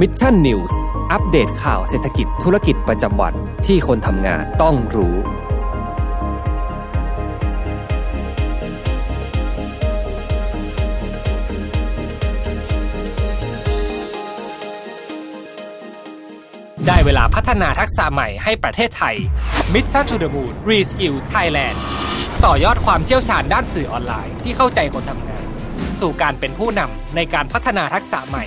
Mission News อัปเดตข่าวเศรษฐกิจธุรกิจประจำวันที่คนทำงานต้องรู้ ได้เวลาพัฒนาทักษะใหม่ให้ประเทศไทย Mission to the Moon Reskill Thailand ต่อยอดความเชี่ยวชาญด้านสื่อออนไลน์ที่เข้าใจคนทำงาน สู่การเป็นผู้นำในการพัฒนาทักษะใหม่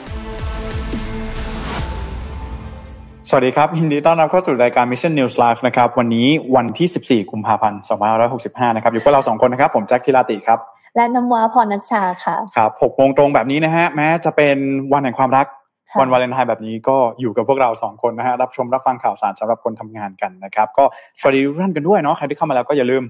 สวัสดีครับ ยินดีต้อนรับเข้าสู่รายการ Mission News Live นะครับ วันนี้วันที่ 14 กุมภาพันธ์ 2565 นะครับ อยู่กับเราสองคนนะครับ ผมแจ็คทิราติครับ และน้ำว้าพรนัชชาค่ะ ครับ6โมงตรงแบบนี้นะฮะ แม้จะเป็นวันแห่งความรักค่ะวันวาเลนไทน์แบบนี้ก็อยู่กับพวกเราสองคนนะฮะ รับชมรับฟังข่าวสารสำหรับคนทำงานกันนะครับ ก็สวัสดีทุกท่านกันด้วยเนาะ ใครที่เข้ามาแล้วก็อย่าลืม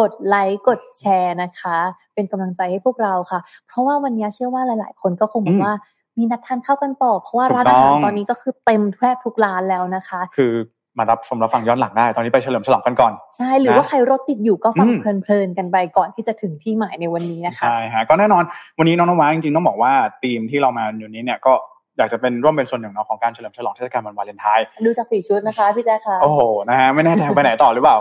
กดไลค์กดแชร์นะคะ เป็นกำลังใจให้พวกเราค่ะ เพราะว่าวันนี้เชื่อว่าหลาย ๆ คนก็คงบออืกมว่า มีนัดทานข้าวกันต่อ เพราะว่าถูกร้านอาหารต้องตอนนี้ก็คือเต็มแทบทุกร้านแล้วนะคะ คือมารับชมรับฟังย้อนหลังได้ ตอนนี้ไปเฉลิมฉลองกันก่อน ใช่ หรือว่านะใครรถติดอยู่ก็ฟังอืมเพลินๆกันไปก่อนที่จะถึงที่หมายในวันนี้นะคะ ใช่ฮะ ก็แน่นอนวันนี้น้องน้ำว้าจริงๆต้องบอกว่าธีมที่เรามาอยู่นี้เนี่ยก็อยากจะเป็นร่วมเป็นส่วนหนึ่งเนาะของการเฉลิมฉลองเทศกาลวันวาเลนไทน์ดูจากสีชุดนะคะพี่แจ๊คค่ะ โอ้โห นะฮะ ไม่แน่ใจไปไหนต่อหรือเปล่า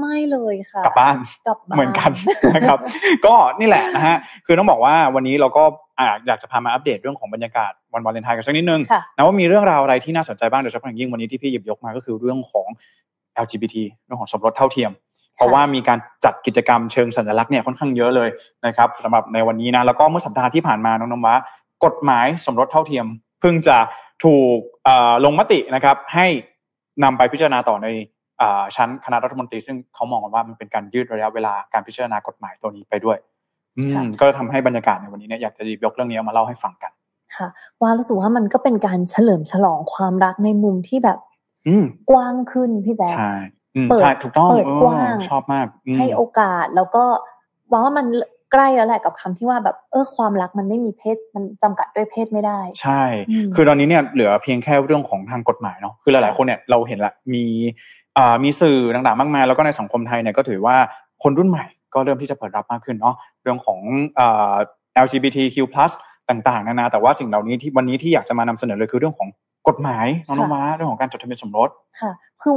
ไม่เลยค่ะ กลับบ้านกลับบ้านเหมือนกันนะครับ ก็นี่แหละนะฮะคือต้องบอกว่าวันนี้เราก็อ่าอยากจะพามาอัปเดตเรื่องของบรรยากาศวันวาเลนไทน์กันสักนิดนึงค่ะนะว่ามีเรื่องราวอะไรที่น่าสนใจบ้างโดยเฉพาะอย่างยิ่งวันนี้ที่พี่หยิบยกมาก็คือเรื่องของ LGBT เรื่องของสมรสเท่าเทียม เพราะว่ามีการจัดกิจกรรมเชิงสัญลักษณ์เนี่ยค่อนข้างเยอะเลยนะครับสำหรับในวันนี้นะแล้วก็เมื่อสัปดาห์ที่ผ่านมาน้องน้ำว้ากฎหมายสมรสเท่าเทียม เพิ่งจะถูกเอ่อลงมตินะครับให้นำไปพิจารณาต่อในอ่า ชั้นคณะรัฐมนตรีซึ่งเขามองกันว่ามันเป็นการยืดระยะเวลาการพิจารณากฎหมายตัวนี้ไปด้วยอืค่ะมก็ทำให้บรรยากาศในวันนี้เนี่ยอยากจะหยิบยกเรื่องนี้มาเล่าให้ฟังกัน ค่ะ ว่ารู้สึกว่ามันก็เป็นการเฉลิมฉลองความรักในมุมที่แบบอืมกว้างขึ้นพี่แจ๊คใช่อืมเปิดใช่ถูกต้องเปิดเออกว้างชอบมากอืมให้โอกาสแล้วก็ว่าว่ามันใกล้แล้วแหละกับคำที่ว่าแบบเออความรักมันไม่มีเพศมันจำกัดด้วยเพศไม่ได้ ใช่อืมคือตอนนี้เนี่ยเหลือเพียงแค่เรื่องของทางกฎหมายเนาะคือหลายๆคนเนี่ยเราเห็นละมีอ่า มีสื่อต่างๆมากมายแล้วก็ในสังคมไทยเนี่ยก็ถือว่าคนรุ่นใหม่ก็เริ่มที่จะเปิดรับมากขึ้นเนาะเรื่องของอ่า LGBTQ+ ต่างๆนานาแต่ว่าสิ่งเหล่านี้ที่วันนี้ที่อยากจะมานำเสนอเลยคือเรื่องของกฎหมายน้องนม้าเรื่องของการจดทะเบียนสมรสค่ะ คือ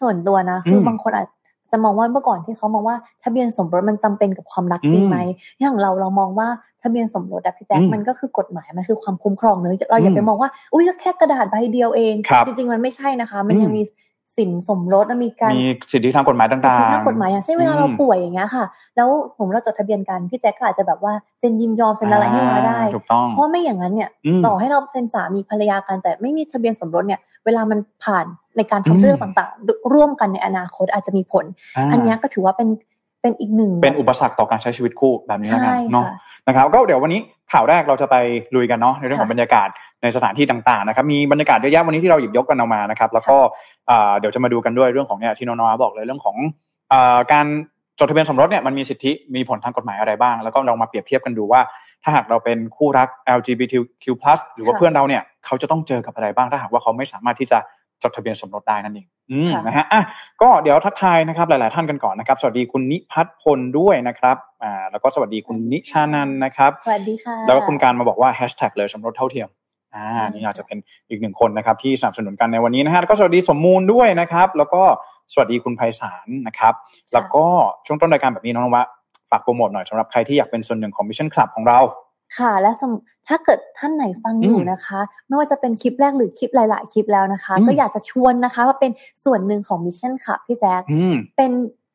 ส่วนตัวนะคืออมบางคนอาจจะมองว่าเมื่อก่อนที่เขามองว่าทะเบียนสมรสมันจำเป็นกับความรักจริงไหมอย่างเราเรามองว่าทะเบียนสมรสอะพี่แจ๊คอืมมันก็คือกฎหมายมันคือความคุ้มครองเนอะเราอย่าไปอืมมองว่าอุ้ยก็แค่กระดาษใบเดียวเองครับจริงๆมันไม่ใช่นะคะ มันยังอืมมี สินสมรสและมีการมีสิทธิทางกฎหมายต่างสิทธิๆทางกฎหมายอย่างเช่นเวลาเราอืมป่วยอย่างเงี้ยค่ะ แล้วสมมติเราจดทะเบียนกันพี่แจ๊คก็อาจจะแบบว่าเซ็นยินยอมเซ็นอะไรให้มาได้ถูกต้องเพราะไม่อย่างนั้นเนี่ยอืมต่อให้เราเป็นสามีภรรยากันแต่ไม่มีทะเบียนสมรสเนี่ยเวลามันผ่านในการอืมทำเรื่องต่างๆ ร่วมกันในอนาคตอาจจะมีผล อันเนี้ยก็ถือว่าเป็น เป็นอีกหนึ่งเป็นอุปสรรคต่อการใช้ชีวิตคู่แบบนี้แล้วกันใช่เนาะค่ะนะครับ ก็เดี๋ยววันนี้ข่าวแรกเราจะไปลุยกันเนาะในเรื่องของค่ะบรรยากาศในสถานที่ต่างๆนะครับมีบรรยากาศเยอะแยะวันนี้ที่เราหยิบยกกันเอามานะครับ แล้วก็อ่าเดี๋ยวจะมาดูกันด้วยเรื่องของเนี่ยที่น้องๆบอกเลยเรื่องของอ่าการจดทะเบียนสมรสเนี่ยมันมีสิทธิมีผลทางกฎหมายอะไรบ้าง แล้วก็ลองมาเปรียบเทียบกันดูว่า ถ้าหากเราเป็นคู่รัก LGBTQ+ หรือว่าค่ะเพื่อนเราเนี่ยเขาจะต้องเจอกับอะไรบ้างถ้าหากว่าเขาไม่สามารถที่จะ จดทะเบียนสมรสได้นั่นเองอืมค่ะนะฮะอะก็เดี๋ยวทักทายนะครับหลาย ๆ ท่านกันก่อนนะครับ สวัสดีคุณนิพัฒน์พลด้วยนะครับอ่าแล้วก็สวัสดีคุณนิชานันท์นะครับสวัสดีค่ะแล้วก็คุณการมาบอกว่าแฮชแท็กเลยสมรสเท่าเทียมอ่านี่อาจจะเป็นอีกหนึ่งคนนะครับ ที่สนับสนุนกันในวันนี้นะฮะแล้วก็สวัสดีสมมูลด้วยนะครับ แล้วก็สวัสดีคุณไพศาลนะครับ แล้วก็ช่วงต้นรายการแบบนี้น้องนวะฝากโปรโมทหน่อยสำหรับใครที่อยากเป็นส่วนหนึ่งของ Mission Club ของเรา ค่ะ และสมถ้าเกิดท่านไหนฟังอยู่อืมนะคะ ไม่ว่าจะเป็นคลิปแรกหรือคลิปหลาย ๆ คลิปแล้วนะคะอืมก็อยากจะชวนนะคะว่าเป็นส่วนหนึ่งของ Mission ค่ะพี่แจ๊คอืมเป็น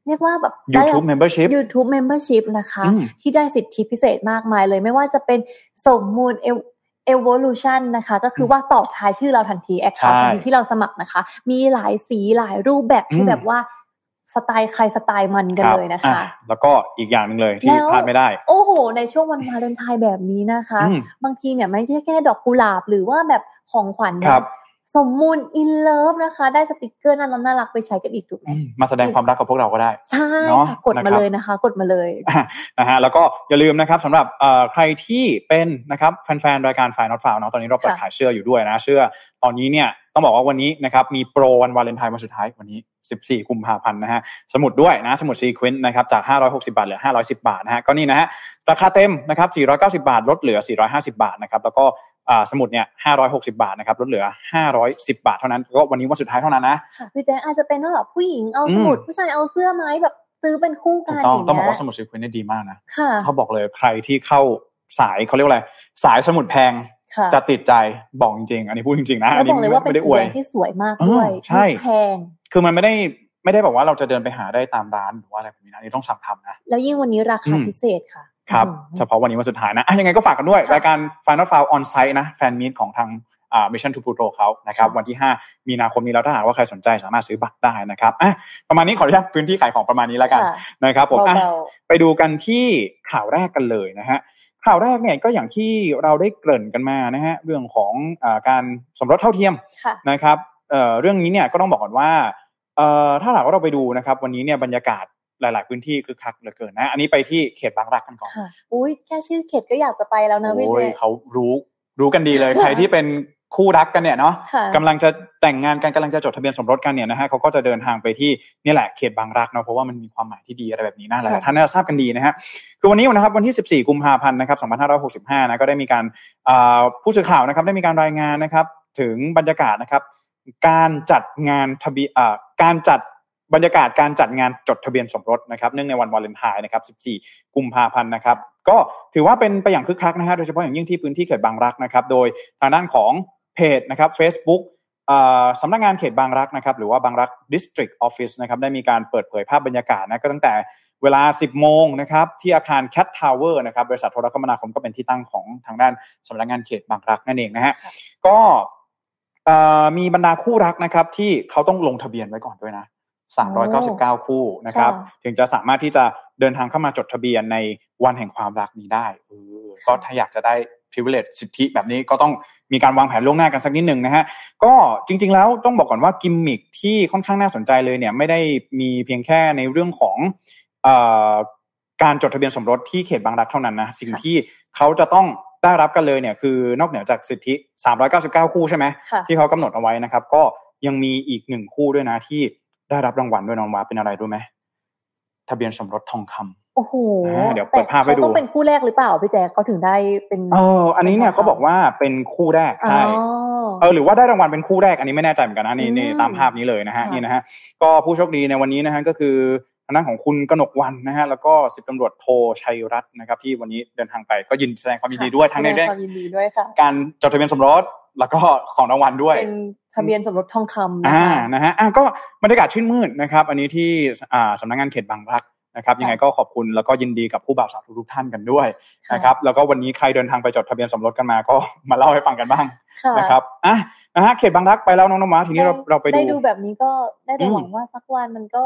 เรียกว่าแบบ YouTube Membership YouTube Membership นะคะอืมที่ได้สิทธิพิเศษมากมายเลย ไม่ว่าจะเป็นสมมูล Ev- Evolution นะคะ ก็คือว่าต่อท้ายชื่อเราทันที account ใช่ทันทีที่เราสมัครนะคะ มีหลายสีหลายรูปแบบที่อืมแบบว่า สไตล์ใครสไตล์มันกันรับเลยนะคะอ่แล้วก็อีกอย่างหนึ่งเลยที่แล้วพลาดไม่ได้ โอ้โห ในช่วงวันวาเลนไทน์แบบนี้นะคะอืมบางทีเนี่ยไม่ใช่แค่ดอกกุหลาบหรือว่าแบบของขวัญนะครับสมมูล In Love นะคะ ได้สติกเกอร์น่ารักน่ารักไปใช้กันอีกถูกไหมอืมมาแสดงความรักกับพวกเราก็ได้ ใช่เนอะค่ะกดนะครับมาเลยนะคะ กดมาเลยนะฮะแล้วก็อย่าลืมนะครับสำหรับเอ่อใครที่เป็นนะครับแฟนๆรายการ File Not Found เนาะตอนนี้เราเปิดค่ะขายเสื้ออยู่ด้วยนะเสื้อตอนนี้เนี่ยต้องบอกว่าวันนี้นะครับมีโปรวันวาเลนไทน์วันสุดท้ายวันนี้ 14กุมภาพันธ์นะฮะสมุดด้วยนะสมุด Sequence นะครับจาก 560 บาทเหลือ 510 บาทนะฮะก็นี่นะฮะราคาเต็มนะครับ490 บาท ลดเหลือ 450 บาทนะครับแล้วก็อ่าสมุดเนี่ย560 บาทนะครับลดเหลือ 510 บาทเท่านั้นก็วันนี้วันสุดท้ายเท่านั้นนะค่ะพี่แจ๊คอาจจะเป็นว่าแบบผู้หญิงเอาอืมสมุดผู้ชายเอาเสื้อไหมแบบซื้อเป็นคู่ถูกักนต้องอย่างต้องบอกเงี้ว่ายสมุด Sequence เนี่ยดีมากนะค่ะเขาบอกเลยใครที่เข้าสายเขาเรียกว่าอะไรสายสมุดแพงค่ะ จะติดใจบอกจริงๆ อันนี้พูดจริงๆนะแล้อัวนนี้บอกเลยว่าเป็นไม่ได้สีอวแดยงที่สวยมากด้วยเออใช่ไม่แพงคือมันไม่ได้ไม่ได้บอกว่าเราจะเดินไปหาได้ตามร้านหรือว่าอะไรแบบนี้นะอันนี่ต้องสั่งทำนะแล้วยิ่งวันนี้ราคาอืมพิเศษค่ะครับอืมเฉพาะวันนี้วันสุดท้ายนะอะยังไงก็ฝากกันด้วยค่ะรายการ Final f i l e on site นะแฟนมีตของทางอ่า Mission to Pluto เขานะครับค่ะวันที่ 5 มีนาคมนี้แล้วถ้าหากว่าใครสนใจสามารถซื้อบัตรได้นะครับอะประมาณนี้ขออนุญาตพื้นที่ขายของประมาณนี้แล้วกันค่ะนะครับผมอะเบาไปดูกันที่ข่าวแรกกันเลยนะฮะ ข่าวแรกเนี่ยก็อย่างที่เราได้เกริ่นกันมานะฮะเรื่องของอาการสมรสเท่าเทียมๆค่ะนะครับเอ่อเรื่องนี้เนี่ยก็ต้องบอกก่อนว่าเอ่อถ้าหากว่าเราไปดูนะครับ วันนี้เนี่ยบรรยากาศหลาย ๆ พื้นที่คึกคักเหลือเกินนะ อันนี้ไปที่เขตบางรักกันก่อนค่ะอุ้ยแค่ชื่อเขตก็อยากจะไปแล้วนะพี่โอ้ยเจ๊เขารู้รู้กันดีเลยใครที่เป็น คู่รักกันเนี่ยเนาะค่ะกำลังจะแต่งงานกันกำลังจะจดทะเบียนสมรสกันเนี่ยนะฮะเขาก็จะเดินทางไปที่นี่แหละเขตบางรักเนาะเพราะว่ามันมีความหมายที่ดีอะไรแบบนี้นะหลายๆท่านน่าจะทราบกันดีนะฮะคือวันนี้นะครับวันที่ 14 กุมภาพันธ์นะครับ2565นะก็ได้มีการอ่าผู้สื่อข่าวนะครับได้มีการรายงานนะครับถึงบรรยากาศนะครับ การจัดงานทะเบียนอ่าการจัดบรรยากาศการจัดงานจดทะเบียนสมรสนะครับเนื่องในวันวาเลนไทน์นะครับ 14 กุมภาพันธ์นะครับ ก็ถือว่าเป็นไปอย่างคึกคักนะฮะโดยเฉพาะอย่างยิ่งที่พื้นที่เขตบางรักนะครับ โดยทางด้านของ เพจนะครับ Facebook อ่าสำนักงานเขตบางรักนะครับหรือว่าบางรัก District Office นะครับได้มีการเปิดเผยภาพบรรยากาศนะก็ตั้งแต่เวลา 10 โมงนะครับที่อาคาร Cat Tower นะครับบริษัทโทรคมนาคมก็เป็นที่ตั้งของทางด้านสำนักงานเขตบางรักนั่นเองนะฮะค่ะก็เอ่อมีบรรดาคู่รักนะครับที่เขาต้องลงทะเบียนไว้ก่อนด้วยนะ399 คู่นะครับค่ะถึงจะสามารถที่จะเดินทางเข้ามาจดทะเบียนในวันแห่งความรักนี้ได้เออก็ถ้าอยากจะได้ privilege สิทธิแบบนี้ก็ต้องมีการวางแผนล่วงหน้ากันสักนิดหนึ่งนะฮะก็จริง ๆ แล้วต้องบอกก่อนว่ากิมมิคที่ค่อนข้างน่าสนใจเลยเนี่ยไม่ได้มีเพียงแค่ในเรื่องของเอ่อการจดทะเบียนสมรสที่เขตบางรักเท่านั้นนะสิ่งค่ะที่เขาจะต้องได้รับกันเลยเนี่ยคือนอกเหนือจากสิทธิ 399 คู่ใช่ไหมค่ะที่เขากำหนดเอาไว้นะครับ ก็ยังมีอีกหนึ่งคู่ด้วยนะที่ได้รับรางวัลด้วยน้องวาเป็นอะไรรู้ไหมทะเบียนสมรสทองคำ โอ้โหอ่าเดี๋ยวเปิดภาพให้ดูแต่เขาต้องเป็นคู่แรกหรือเปล่าพี่แจ๊คเขาถึงได้เป็นเอออันนี้เนี่ยเขาบอกว่าเป็นคู่แรกอ๋อใช่เออหรือว่าได้รางวัลเป็นคู่แรกอันนี้ไม่แน่ใจเหมือนกันนะนี่อืมนี่ตามภาพนี้เลยนะฮะค่ะนี่นะฮะก็ผู้โชคดีในวันนี้นะฮะก็คือทางด้านของคุณกนกวันนะฮะแล้วก็สิบตำรวจโทชัยรัตน์นะครับ ที่วันนี้เดินทางไปก็ยินแสดงความยินดีด้วยทั้งในแสดเรื่องความยินดีด้วยค่ะการจดทะเบียนสมรสแล้วก็ของรางวัลด้วยเป็นทะเบียนสมรสทองคำนะอ่าคะนะฮะอะก็บรรยากาศชื่นมืดนะครับ อันนี้ที่อ่าสำนักงานเขตบางรัก นะครับค่ะยังไงก็ขอบคุณแล้วก็ยินดีกับผู้บ่าวสาวทุกๆท่านกันด้วยค่ะนะครับแล้วก็วันนี้ใครเดินทางไปจดทะเบียนสมรสกันมาก็มาเล่าให้ฟังกันบ้างค่ะนะครับอะนะฮะเขตบางรักไปแล้วน้องนมาทีนี้เราเราไปได้ดูดูแบบนี้ก็ได้แต่อืมหวังว่าสักวันมันก็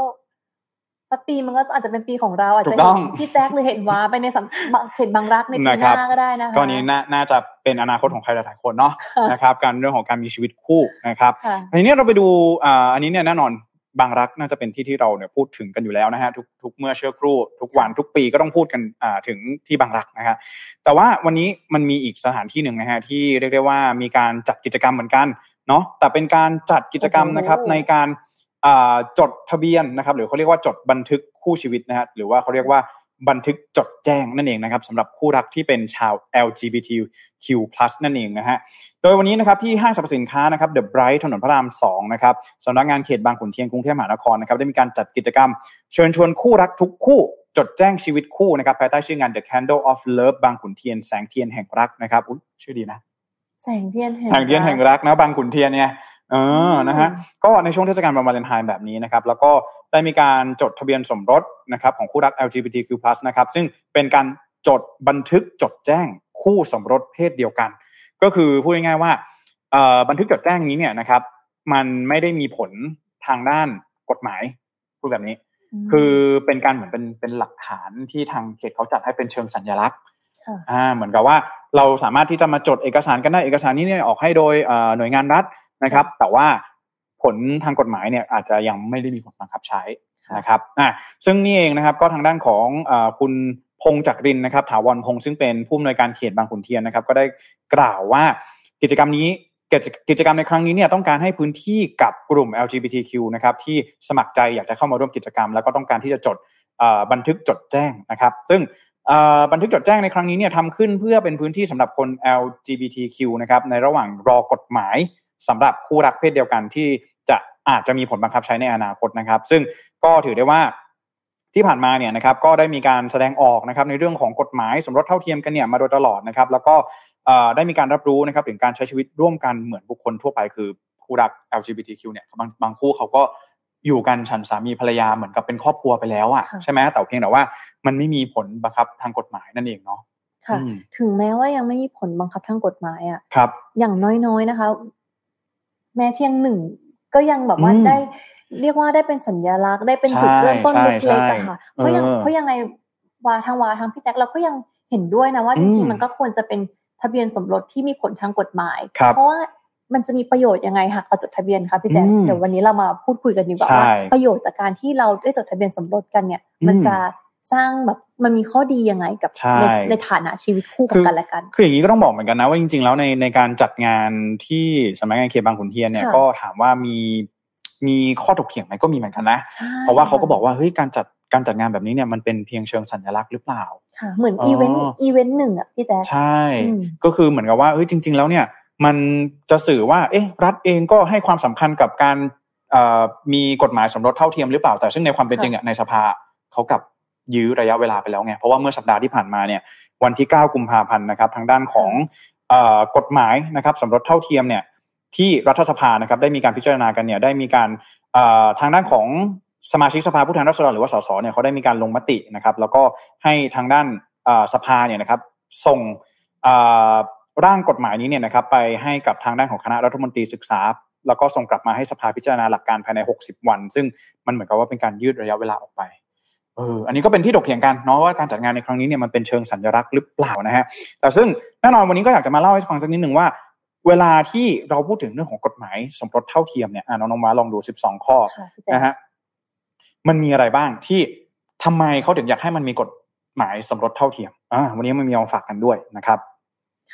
สักปีมันก็อาจจะเป็นปีของเราอาจถูจะกต้เห็องนพี่แจ็คหรือเห็นว้าไปในสำเขตบางรักในปีนะหครับน้าก็ได้นะคะก็อันนี้น่าน่าจะเป็นอนาคตของใครหลายๆคนเนาะค่ะนะครับ การเรื่องของการมีชีวิตคู่นะครับค่ะทีนี้เราไปดูอ่าอันนี้เนี่ยแน่นอน บางรักน่าจะเป็นที่ที่เราเนี่ยพูดถึงกันอยู่แล้วนะฮะทุกทุกเมื่อเชื่อครู่ ทุกวันทุกปีก็ต้องพูดกันอ่าถึงที่บางรักนะฮะแต่ว่าวันนี้มันมีอีกสถานที่หนึ่งนะฮะที่เรียกได้ว่ามีการจัดกิจกรรมเหมือนกันเนาะแต่เป็นการจัดกิจกรรมนะครับโอ้โหในการอ่าจดทะเบียนนะครับ หรือเขาเรียกว่าจดบันทึกคู่ชีวิตนะฮะหรือว่าเขาเรียกว่า บันทึกจดแจ้งนั่นเองนะครับสำหรับคู่รักที่เป็นชาว LGBTQ+ นั่นเองนะฮะโดยวันนี้นะครับที่ห้างสรรพสินค้านะครับ The Bright ถนนพระราม2นะครับสำนักงานเขตบางขุนเทียนกรุงเทพมหานครนะครับได้มีการจัดกิจกรรม เชิญชวนคู่รักทุกคู่จดแจ้งชีวิตคู่นะครับภายใต้ชื่องาน The Candle of Love บางขุนเทียนแสงเทียนแห่งรักนะครับอุ๊ยชื่อดีนะแสงเทียนแห่งแสงเทียนแห่งรักนะบางขุนเทียนเนี่ย เออนะฮะก็ในช่วงเทศกาลวันวาเลนไทน์แบบนี้นะครับ แล้วก็ได้มีการจดทะเบียนสมรสนะครับของคู่รัก LGBTQ+ นะครับ ซึ่งเป็นการจดบันทึกจดแจ้งคู่สมรสเพศเดียวกัน ก็คือพูดง่ายๆว่าเอ่อบันทึกจดแจ้งนี้เนี่ยนะครับ มันไม่ได้มีผลทางด้านกฎหมายพูดแบบนี้มคือเป็นการเหมือนเป็นเป็นหลักฐานที่ทางเขตเขาจัดให้เป็นเชิงสัญลักษณ์ค่ะอ่าเหมือนกับว่าเราสามารถที่จะมาจดเอกสารกันได้เอกสารนี้เนี่ยออกให้โดยเอ่อหน่วยงานรัฐ นะครับ แต่ว่าผลทางกฎหมายเนี่ยอาจจะยังไม่ได้มีผลบังคับใช้นะครับอ่าซึ่งนี่เองนะครับก็ทางด้านของอคุณพงจักรินนะครับ ถาวรพงซึ่งเป็นผู้อำนวยการเขตบางขุนเทียนนะครับ ก็ได้กล่าวว่ากิจกรรมนี้กิจกรรมในครั้งนี้เนี่ยต้องการให้พื้นที่กับกลุ่ม LGBTQ นะครับที่สมัครใจอยากจะเข้ามาร่วมกิจกรรม แล้วก็ต้องการที่จะจดบันทึกจดแจ้งนะครับ ซึ่งบันทึกจดแจ้งในครั้งนี้เนี่ยทำขึ้นเพื่อเป็นพื้นที่สำหรับคน LGBTQ นะครับในระหว่างรอกฎหมาย สำหรับคู่รักเพศเดียวกันที่จะอาจจะมีผลบังคับใช้ในอนาคตนะครับ ซึ่งก็ถือได้ว่าที่ผ่านมาเนี่ยนะครับก็ได้มีการแสดงออกนะครับในเรื่องของกฎหมายสมรสเท่าเทียมกันเนี่ยมาโดยตลอดนะครับแล้วก็ได้มีการรับรู้นะครับถึงการใช้ชีวิตร่วมกันเหมือนบุคคลทั่วไปคือคู่รัก LGBTQ เนี่ยบางบางคู่เขาก็อยู่กันฉันสามีภรรยาเหมือนกับเป็นครอบครัวไปแล้วอะใช่ไหมแต่เพียงแต่ว่ามันไม่มีผลบังคับทางกฎหมายนั่นเองเนาะค่ะถึงแม้ว่ายังไม่มีผลบังคับทางกฎหมายอะครับ อย่างน้อยๆนะคะ แม้เพียงหนึ่งก็ยังแบบว่าได้ เรียกว่าได้เป็นสัญลักษณ์ได้เป็นจุดเริ่มต้นเล็กๆอะค่ะเพราะยังเพราะยังไงวาทางวาทางพี่แจ็คเราก็ยังเห็นด้วยนะว่าจริงๆมันก็ควรจะเป็นทะเบียนสมรสที่มีผลทางกฎหมาย เพราะว่ามันจะมีประโยชน์ยังไงหากเราจดทะเบียนคะพี่แจ๊คเดี๋ยววันนี้เรามาพูดคุยกันดีกว่าว่าประโยชน์จากการที่เราได้จดทะเบียนสมรสกันเนี่ย มันจะ สร้างแบบมันมีข้อดียังไงกับในในฐานะชีวิตคู่กันและกัน คืออย่างนี้ก็ต้องบอกเหมือนกันนะว่าจริง ๆ แล้วในในการจัดงานที่สำนักงานเขตบางขุนเทียนเนี่ยก็ถามว่ามีมีข้อถกเถียงไหมก็มีเหมือนกันนะ เพราะว่าเขาก็บอกว่าเฮ้ยการจัดการจัดงานแบบนี้เนี่ยมันเป็นเพียงเชิงสัญลักษณ์หรือเปล่าค่ะเหมือน event event หนึ่งอะพี่แจ๊ใช่ ก็คือเหมือนกับว่าเฮ้ยจริง ๆ แล้วเนี่ย มันจะสื่อว่า เอ๊ะ รัฐเองก็ให้ความสำคัญกับการมีกฎหมายสมรสเท่าเทียมหรือเปล่าแต่ซึ่งในความเป็นจริงอะในสภาเขากับ ยื้อระยะเวลาไปแล้วไงเพราะว่าเมื่อสัปดาห์ที่ผ่านมาเนี่ยวันที่ 9 กุมภาพันธ์นะครับทางด้านของกฎหมายนะครับสมรสเท่าเทียมเนี่ยที่รัฐสภานะครับได้มีการพิจารณากันเนี่ยได้มีการทางด้านของสมาชิกสภาผู้แทนราษฎรหรือว่าสสเนี่ยเขาได้มีการลงมตินะครับ แล้วก็ให้ทางด้านสภาเนี่ยนะครับส่งร่างกฎหมายนี้เนี่ยนะครับไปให้กับทางด้านของคณะรัฐมนตรีศึกษา แล้วก็ส่งกลับมาให้สภาพิจารณาหลักการภายใน 60 วัน ซึ่งมันเหมือนกับว่าเป็นการยืดระยะเวลาออกไป เอออันนี้ก็เป็นที่ถกเถียงกันเนาะว่าการจัดงานในครั้งนี้เนี่ยมันเป็นเชิงสัญลักษณ์หรือเปล่านะฮะแต่ซึ่งแน่นอนวันนี้ก็อยากจะมาเล่าให้ฟังสักนิดหนึ่งว่า เวลาที่เราพูดถึงเรื่องของกฎหมายสมรสเท่าเทียมเนี่ยน้องน้องมาลองดู 12 ข้อนะฮะมันมีอะไรบ้างที่ทำไมเขาถึงอยากให้มันมีกฎหมายสมรสเท่าเทียมอ่าวันนี้มันมีมาฝากกันด้วยนะครับ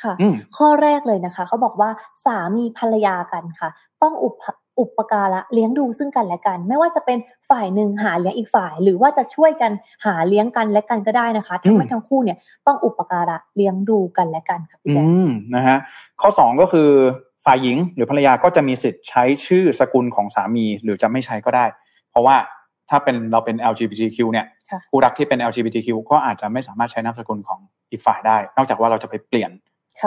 ค่ะ ข้อแรกเลยนะคะเขาบอกว่าสามีภรรยากันค่ะ ต้องอุป อุปการะเลี้ยงดูซึ่งกันและกัน ไม่ว่าจะเป็นฝ่ายหนึ่งหาเลี้ยงอีกฝ่าย หรือว่าจะช่วยกันหาเลี้ยงกันและกันก็ได้นะคะทั้งไม่ทั้งคู่เนี่ยต้องอุปการะเลี้ยงดูกันและกันค่ะพี่แจ๊คนะฮะข้อสองก็คือฝ่ายหญิงหรือภรรยาก็จะมีสิทธิ์ใช้ชื่อสกุลของสามี หรือจะไม่ใช้ก็ได้ เพราะว่าถ้าเป็นเราเป็น LGBTQ เนี่ยผู้รักที่เป็น LGBTQ ก็อาจจะไม่สามารถใช้นามสกุลของอีกฝ่ายได้ นอกจากว่าเราจะไปเปลี่ยน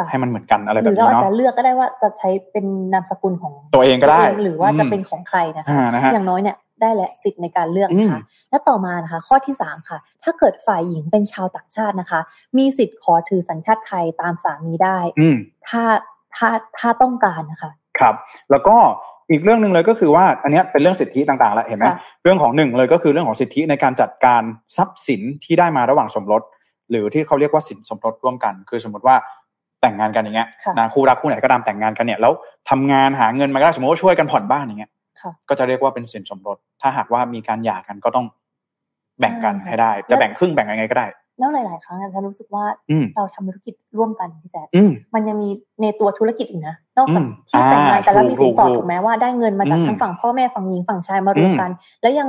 ให้มันเหมือนกันอะไรแบบนี้เนาะหรือเราอาจจะเลือกก็ได้ว่าจะใช้เป็นนามสกุลของตัวเองก็ได้ หรือว่าจะเป็นของใครนะคะอย่างน้อยเนี่ยได้แหละสิทธิ์ในการเลือกนะคะและต่อมานะคะ ข้อที่สามค่ะ ถ้าเกิดฝ่ายหญิงเป็นชาวต่างชาตินะคะ มีสิทธิ์ขอถือสัญชาติไทยตามสามีได้ถ้าถ้าถ้าต้องการนะคะครับ แล้วก็อีกเรื่องหนึ่งเลยก็คือว่าอันนี้เป็นเรื่องสิทธิต่างๆแล้วเห็นไหมเรื่องของหนึ่งเลยก็คือเรื่องของสิทธิในการจัดการทรัพย์สินที่ได้มาระหว่างสมรสหรือที่เขาเรียกว่าสินสมรสร่วมกัน คือสมมติว่า แต่งงานกันอย่างเงี้ยนะคู่รักคู่ไหนก็ตามแต่งงานกันเนี่ยแล้วทำงานหาเงินมาก็สมมติว่าช่วยกันผ่อนบ้านอย่างเงี้ยก็จะเรียกว่าเป็นสินสมรส ถ้าหากว่ามีการหย่ากันก็ต้องแบ่งกันให้ได้ จะแบ่งครึ่งแบ่งยังไงก็ได้ แล้วหลาย ๆ ครั้งฉันรู้สึกว่าเราทำธุรกิจร่วมกันพี่แจ๊คมันยังมีในตัวธุรกิจอีกนะนอกจากที่แต่งงานกันแล้วมีสินสอดถูกไหมว่าได้เงินมาจากทั้งฝั่งพ่อแม่ฝั่งหญิงฝั่งชายมารวมกัน แล้วยัง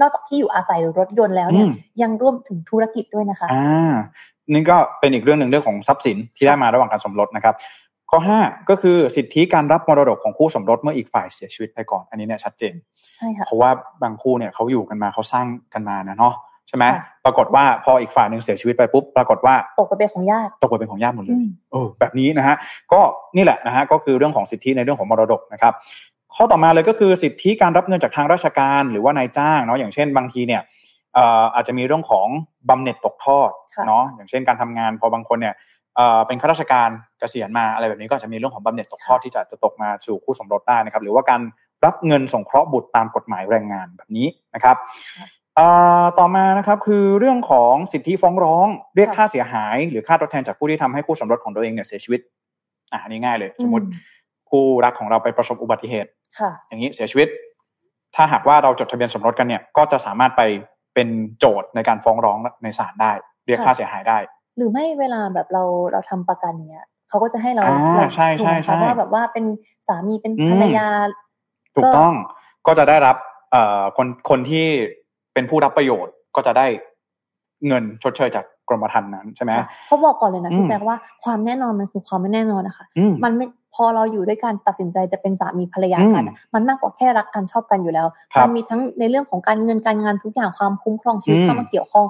นอกจากที่อยู่อาศัยหรือรถยนต์แล้วเนี่ยยังร่วมถึงธุรกิจด้วยนะคะ อ่า นี่ก็เป็นอีกเรื่องหนึ่งเรื่องของทรัพย์สินที่ได้มาระหว่างการสมรสนะครับ ข้อห้าก็คือสิทธิการรับมรดกของคู่สมรสเมื่ออีกฝ่ายเสียชีวิตไปก่อน อันนี้เนี่ยชัดเจนใช่ค่ะเพราะว่าบางคู่เนี่ยเขาอยู่กันมาเขาสร้างกันมานะเนาะใช่ไหมปรากฏว่าพออีกฝ่ายหนึ่งเสียชีวิตไปปุ๊บปรากฏว่าตกไปเป็นของญาติตกไปเป็นของญาติหมดเลยเออแบบนี้นะฮะก็นี่แหละนะฮะก็คือเรื่องของสิทธิในเรื่องของมรดกนะครับข้อต่อมาเลยก็คือสิทธิการรับเงินจากทางราชการหรือว่านายจ้างเนาะอย่างเช่นบางทีเนี่ยอาจจะมีเรื่องของบำเหน็จตกทอด เนาะอย่างเช่นการทำงานพอบางคนเนี่ยเป็นข้าราชการเกษียณมาอะไรแบบนี้ก็จะมีเรื่องของบำเหน็จตกทอดที่จะจะตกมาสู่คู่สมรสได้นะครับ หรือว่าการรับเงินสงเคราะห์บุตรตามกฎหมายแรงงานแบบนี้นะครับต่อมานะครับคือเรื่องของสิทธิฟ้องร้องเรียกค่าเสียหาย หรือค่าทดแทนจากผู้ที่ทำให้คู่สมรสของตัวเองเนี่ยเสียชีวิตอ่านี่ง่ายเลย สมมติคู่รักของเราไปประสบอุบัติเหตุค่ะอย่างนี้เสียชีวิต ถ้าหากว่าเราจดทะเบียนสมรสกันเนี่ย ก็จะสามารถไปเป็นโจทย์ในการฟ้องร้องในศาลได้ เรียกค่าเสียหายได้ หรือไม่เวลาแบบเราเราทำประกันเนี้ยเขาก็จะให้เราอ่าเราใช่ถูกไหมใช่คะใช่ว่าแบบว่าเป็นสามีเป็นอืมภรรยา ถูกต้องก็จะได้รับเอ่อคนคนที่เป็นผู้รับประโยชน์ก็จะได้เงินชดเชยจากกรมธรรม์นั้นใช่ไหมค่ะเขาบอกก่อนเลยนะอืมพี่แจ๊คว่าความแน่นอนมันคือความไม่แน่นอนนะคะอืมมันไม่พอเราอยู่ด้วยกันตัดสินใจจะเป็นสามีภรรยากันอะอืมมันมากกว่าแค่รักกันชอบกันอยู่แล้วครับมันมีทั้งในเรื่องของการเงินการงานทุกอย่างความคุ้มครองชีวิตอืมเข้ามาเกี่ยวข้อง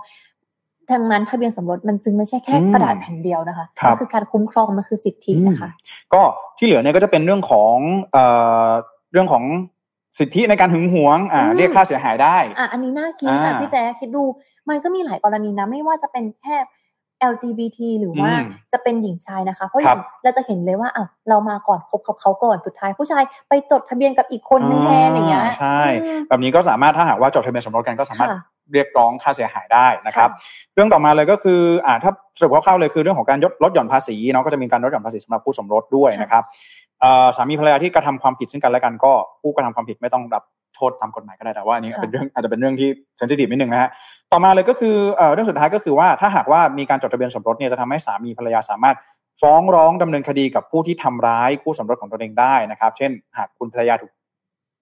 ดังนั้นทะเบียนสมรสมันจึงไม่ใช่แค่อืมกระดาษแผ่นเดียวนะคะครับมันคือการคุ้มครองมันคือสิทธินะคะ ก็ที่เหลือเนี่ยก็จะเป็นเรื่องของเอ่อเรื่องของสิทธิในการหึงหวงอ่าอืมเรียกค่าเสียหายได้อะอันนี้น่าคิดอ่าอะพี่แจ๊คคิดดู มันก็มีหลายกรณีนะไม่ว่าจะเป็นแค่ LGBT หรือว่าอืมจะเป็นหญิงชายนะคะ เพราะอครัย่าบงเราจะเห็นเลยว่าอะเรามาก่อนคบกับเขาก่อนสุดท้าย ผู้ชายไปจดทะเบียนกับอีกคนนึงแทนอย่างเงี้ยอ่าใช่อืมแบบนี้ก็สามารถถ้าหากว่าจดทะเบียนสมรสกันก็สามารถค่ะ เรียกร้องค่าเสียหายได้นะครับค่ะเรื่องต่อมาเลยก็คืออ่าถ้าสรุปคร่าวๆเลยคือเรื่องของการลดลดหย่อนภาษีเนาะก็จะมีการลดหย่อนภาษีสำหรับคู่สมรสด้วยนะครับเอ่อสามีภรรยาที่กระทำความผิดซึ่งกันและกันก็ผู้กระทำความผิดไม่ต้องรับโทษตามกฎหมายก็ได้แต่ว่าอันนี้ค่ะเป็นเรื่องอาจจะเป็นเรื่องที่เซนซิทีฟนิดนึงนะฮะต่อมาเลยก็คือเอ่อเรื่องสุดท้ายก็คือว่าถ้าหากว่ามีการจดทะเบียนสมรสเนี่ยจะทำให้สามีภรรยาสามารถฟ้องร้องดำเนินคดีกับผู้ที่ทำร้ายคู่สมรสของตนเองได้นะครับ เช่น หากคุณภรรยาถูก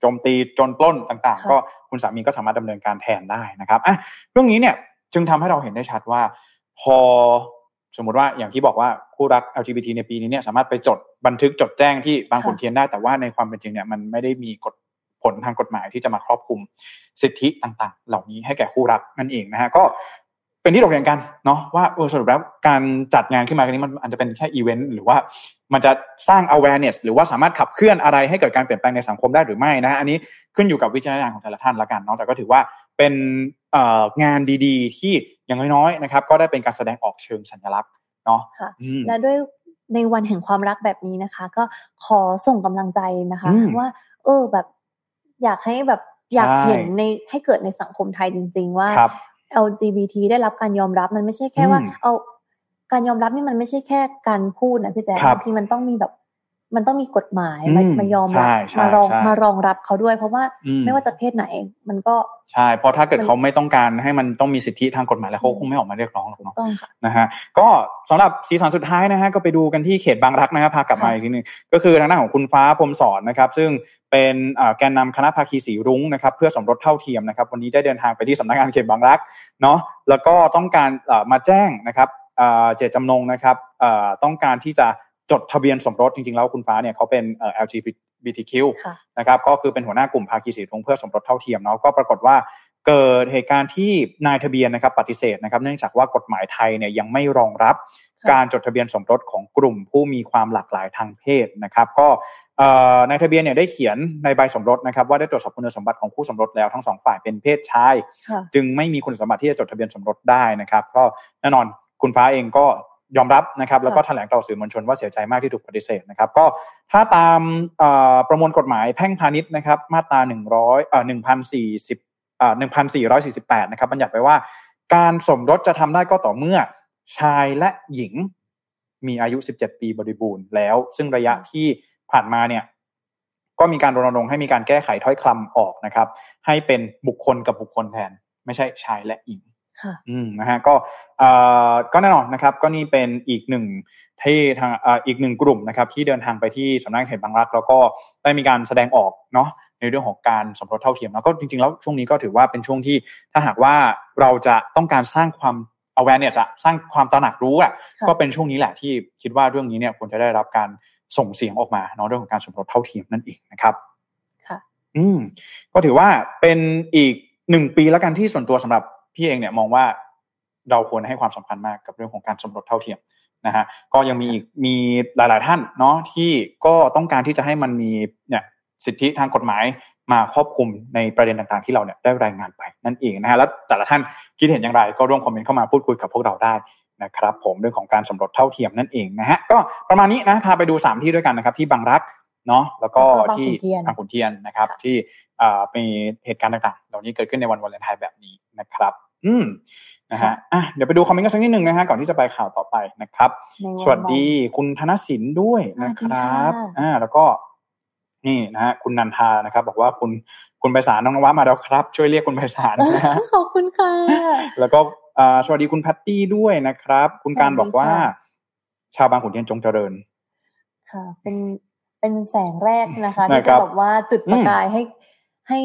โจมตีจนปล้นต่างค่ะๆก็คุณสามีก็สามารถดำเนินการแทนได้นะครับอะเรื่องนี้เนี่ยจึงทำให้เราเห็นได้ชัดว่า พอสมมุติว่าอย่างที่บอกว่าคู่รัก LGBT ในปีนี้เนี่ยสามารถไปจดบันทึกจดแจ้งที่บางขุนเทียนได้แต่ว่าในความเป็นจริงเนี่ยมันไม่ได้มีกฎผลทางกฎหมายที่จะมาครอบคลุมสิทธิต่างๆ เหล่านี้ให้แก่คู่รักนั่นเองนะฮะก็ เป็นที่ถกเถียงกันเนาะว่าเออสรุปแล้วการจัดงานขึ้นมาครั้งนี้มันอาจจะเป็นแค่อีเวนต์หรือว่ามันจะสร้าง awareness หรือว่าสามารถขับเคลื่อนอะไรให้เกิดการเปลี่ยนแปลงในสังคมได้หรือไม่นะฮะอันนี้ขึ้นอยู่กับวิจารณญาณของแต่ละท่านละกันเนาะแต่ก็ถือว่าเป็นเอ่องานดีๆ ที่อย่างน้อยๆนะครับ ก็ได้เป็นการแสดงออกเชิงสัญลักษณ์เนาะค่ะอืมและด้วยในวันแห่งความรักแบบนี้นะคะ ก็ขอส่งกำลังใจนะคะอืมว่า เออแบบอยากให้แบบอยากใช่เห็นในให้เกิดในสังคมไทยจริง ๆ ว่าครับ LGBT ได้รับการยอมรับมันไม่ใช่แค่ว่าอืมเอาการยอมรับนี่มันไม่ใช่แค่การพูดนะพี่แจ๊คครับบางทีมันต้องมีแบบ มันต้องมีกฎหมายอืมมามายอมรับใช่ใช่มารองใช่มารองรับเขาด้วย เพราะว่าอืมไม่ว่าจะเพศไหน มันก็ใช่เพราะถ้าเกิดมันเขาไม่ต้องการให้มันต้องมีสิทธิทางกฎหมายแล้วเขาคงไม่ออกมาเรียกร้องหรอกเนาะต้องค่ะนะฮะก็สำหรับสีสันสุดท้ายนะฮะก็ไปดูกันที่เขตบางรักนะฮะพากลับมาค่ะอีกทีหนึงก็คือทางด้านของคุณฟ้าพรหมสอนนะครับ ซึ่งเป็นอ่าแกนนำคณะภาคีสีรุ้งนะครับเพื่อสมรสเท่าเทียมนะครับ วันนี้ได้เดินทางไปที่สำนักงานเขตบางรักเนาะแล้วก็ต้องการอ่ามาแจ้งนะครับอ่าเจตจำนงนะครับอ่าต้องการที่จะ จดทะเบียนสมรสจริงๆแล้วคุณฟ้าเนี่ยเขาเป็นเอ่อ LGBTQ ค่ะนะครับก็คือเป็นหัวหน้ากลุ่มภาคีสีรุ้งเพื่อสมรสเท่าเทียมเนาะก็ปรากฏว่าเกิดเหตุการณ์ที่นายทะเบียนนะครับปฏิเสธนะครับเนื่องจากว่ากฎหมายไทยเนี่ยยังไม่รองรับค่ะการจดทะเบียนสมรสของกลุ่มผู้มีความหลากหลายทางเพศนะครับ ก็เอ่อนายทะเบียนเนี่ยได้เขียนในใบสมรสนะครับ ว่าได้ตรวจสอบคุณสมบัติของคู่สมรสแล้วทั้งสองฝ่ายเป็นเพศชายค่ะจึงไม่มีคุณสมบัติที่จะจดทะเบียนสมรสได้นะครับ ก็แน่นอนคุณฟ้าเองก็ ยอมรับนะครับแล้วก็แถลงต่อสื่อมวลชนว่าเสียใจมากที่ถูกปฏิเสธนะครับก็ถ้าตามเอ่อประมวลกฎหมายแพ่งพาณิชย์นะครับมาตราหนึ่งร้อยเอ่อหนึ่งพันสี่สิบอ่าหนึ่งพันสี่ร้อยสี่สิบแปดนะครับบัญญัติไว้ว่า การสมรสจะทำได้ก็ต่อเมื่อชายและหญิงมีอายุ 17 ปีบริบูรณ์แล้ว ซึ่งระยะที่ผ่านมาเนี่ยก็มีการรณรงค์ให้มีการแก้ไขถ้อยคำออกนะครับ ให้เป็นบุคคลกับบุคคลแทน ไม่ใช่ชายและหญิงค่ะ อืมนะฮะก็เอ่อก็แน่นอนนะครับ ก็นี่เป็นอีกหนึ่งที่ทางเอ่ออีกหนึ่งกลุ่มนะครับ ที่เดินทางไปที่สำนักงานเขตบางรัก แล้วก็ได้มีการแสดงออกเนาะในเรื่องของการสมรสเท่าเทียมแล้วก็จริงๆแล้วช่วงนี้ก็ถือว่าเป็นช่วงที่ถ้าหากว่าเราจะต้องการสร้างความ awareness อะสร้างความตระหนักรู้อะค่ะก็เป็นช่วงนี้แหละที่คิดว่าเรื่องนี้เนี่ยควรจะได้รับการส่งเสียงออกมาเนาะเรื่องของการสมรสเท่าเทียมนั่นเองนะครับค่ะ อืมก็ถือว่าเป็นอีกหนึ่งปีแล้วกันที่ส่วนตัวสำหรับ พี่เองเนี่ยมองว่าเราควรให้ความสำคัญมากกับเรื่องของการสมรสเท่าเทียมนะฮะก็ยังมีอีกมีหลาย ๆ ท่านเนาะที่ก็ต้องการที่จะให้มันมีเนี่ยสิทธิทางกฎหมายมาครอบคลุมในประเด็นต่าง ๆ ที่เราเนี่ยได้รายงานไปนั่นเองนะฮะแล้วแต่ละท่านคิดเห็นอย่างไร ก็ร่วมคอมเมนต์เข้ามาพูดคุยกับพวกเราได้นะครับผมเรื่องของการสมรสเท่าเทียมนั่นเองนะฮะก็ประมาณนี้นะพาไปดูสามที่ด้วยกันนะครับที่บางรักเนาะแล้วก็แล้วก็บางที่ขุนเทียนบางขุนเทียนนะครับค่ะที่อ่ามีเหตุการณ์ต่าง ๆ เหล่านี้เกิดขึ้นในวันวาเลนไทน์แบบนี้ นะครับ อืมนะฮะอะเดี๋ยวไปดูคอมเมนต์กันสักนิดหนึ่งนะฮะก่อนที่จะไปข่าวต่อไปนะครับในนสวัสดีคุณธนสินด้วยนะคสวัสดีรับค่ะอ่าแล้วก็นี่นะฮะคุณนันทานะครับ บอกว่าคุณคุณไพศาลน้องนวะมาแล้วครับ ช่วยเรียกคุณไพศาลนะฮะขอบคุณค่ะแล้วก็อ่าสวัสดีคุณแพตตี้ด้วยนะครับ คุณการบอกว่าสวัสดีค่ะชาวบางขุนเทียนจงเจริญ ค่ะ เป็นเป็นแสงแรกนะคะนะที่ครัจะบแบบว่าจุดประกายให้ให้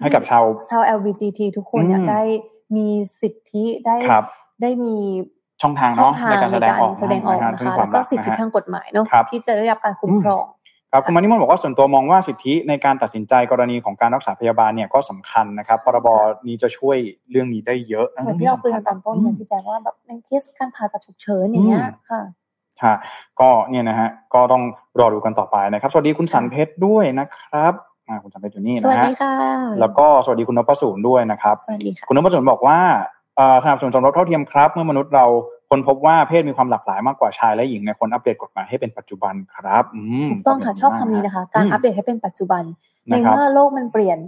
ให้กับชาวชาว LGBT ทุกคนเนี่ยอืมได้มีสิทธิได้ครับได้มีช่องทางช่องเนาะทางในการในแสดงการออกแสดงออกนะฮะนะถึงคะควาแล้มวก็รักสิทธินะฮะทางกฎหมายเนาะครับที่จะได้รับการคุ้มครองครับคุณมานิมนต์บอกว่าส่วนตัวมองว่าสิทธิในการตัดสินใจกรณีของการรักษาพยาบาลเนี่ยก็สำคัญนะครับพรบนี้จะช่วยเรื่องนี้ได้เยอะะเหมือนที่เราคุยกันตอนต้นอืเนี่ยมพี่แจ๊คว่าแบบในเคสการผ่าตัดฉุกเฉินอย่างเงี้ยอืมค่ะค่ะก็เนี่ยนะฮะก็ต้องรอดูกันต่อไปนะครับ สวัสดีคุณสันเพชรด้วยนะครับอ่า คุณสันเพชรอยู่นี่สนะวัสฮะดีค่ะแล้วก็สวัสดีคุณนพสูรด้วยนะครับสวัสดีค่ะคุณนพสูรบอกว่าเอ่อสนับสนุนสมรสเท่าเทียมครับ เมื่อมนุษย์เราคนพบว่าเพศมีความหลากหลายมากกว่าชายและหญิงในคนอัปเดตกฎหมายให้เป็นปัจจุบันครับอืมถูกต้องค่ะชอบคำนี้นะคะ การอัปเดตให้เป็นปัจจุบันในนะครับเมื่อโลกมันเปลี่ยน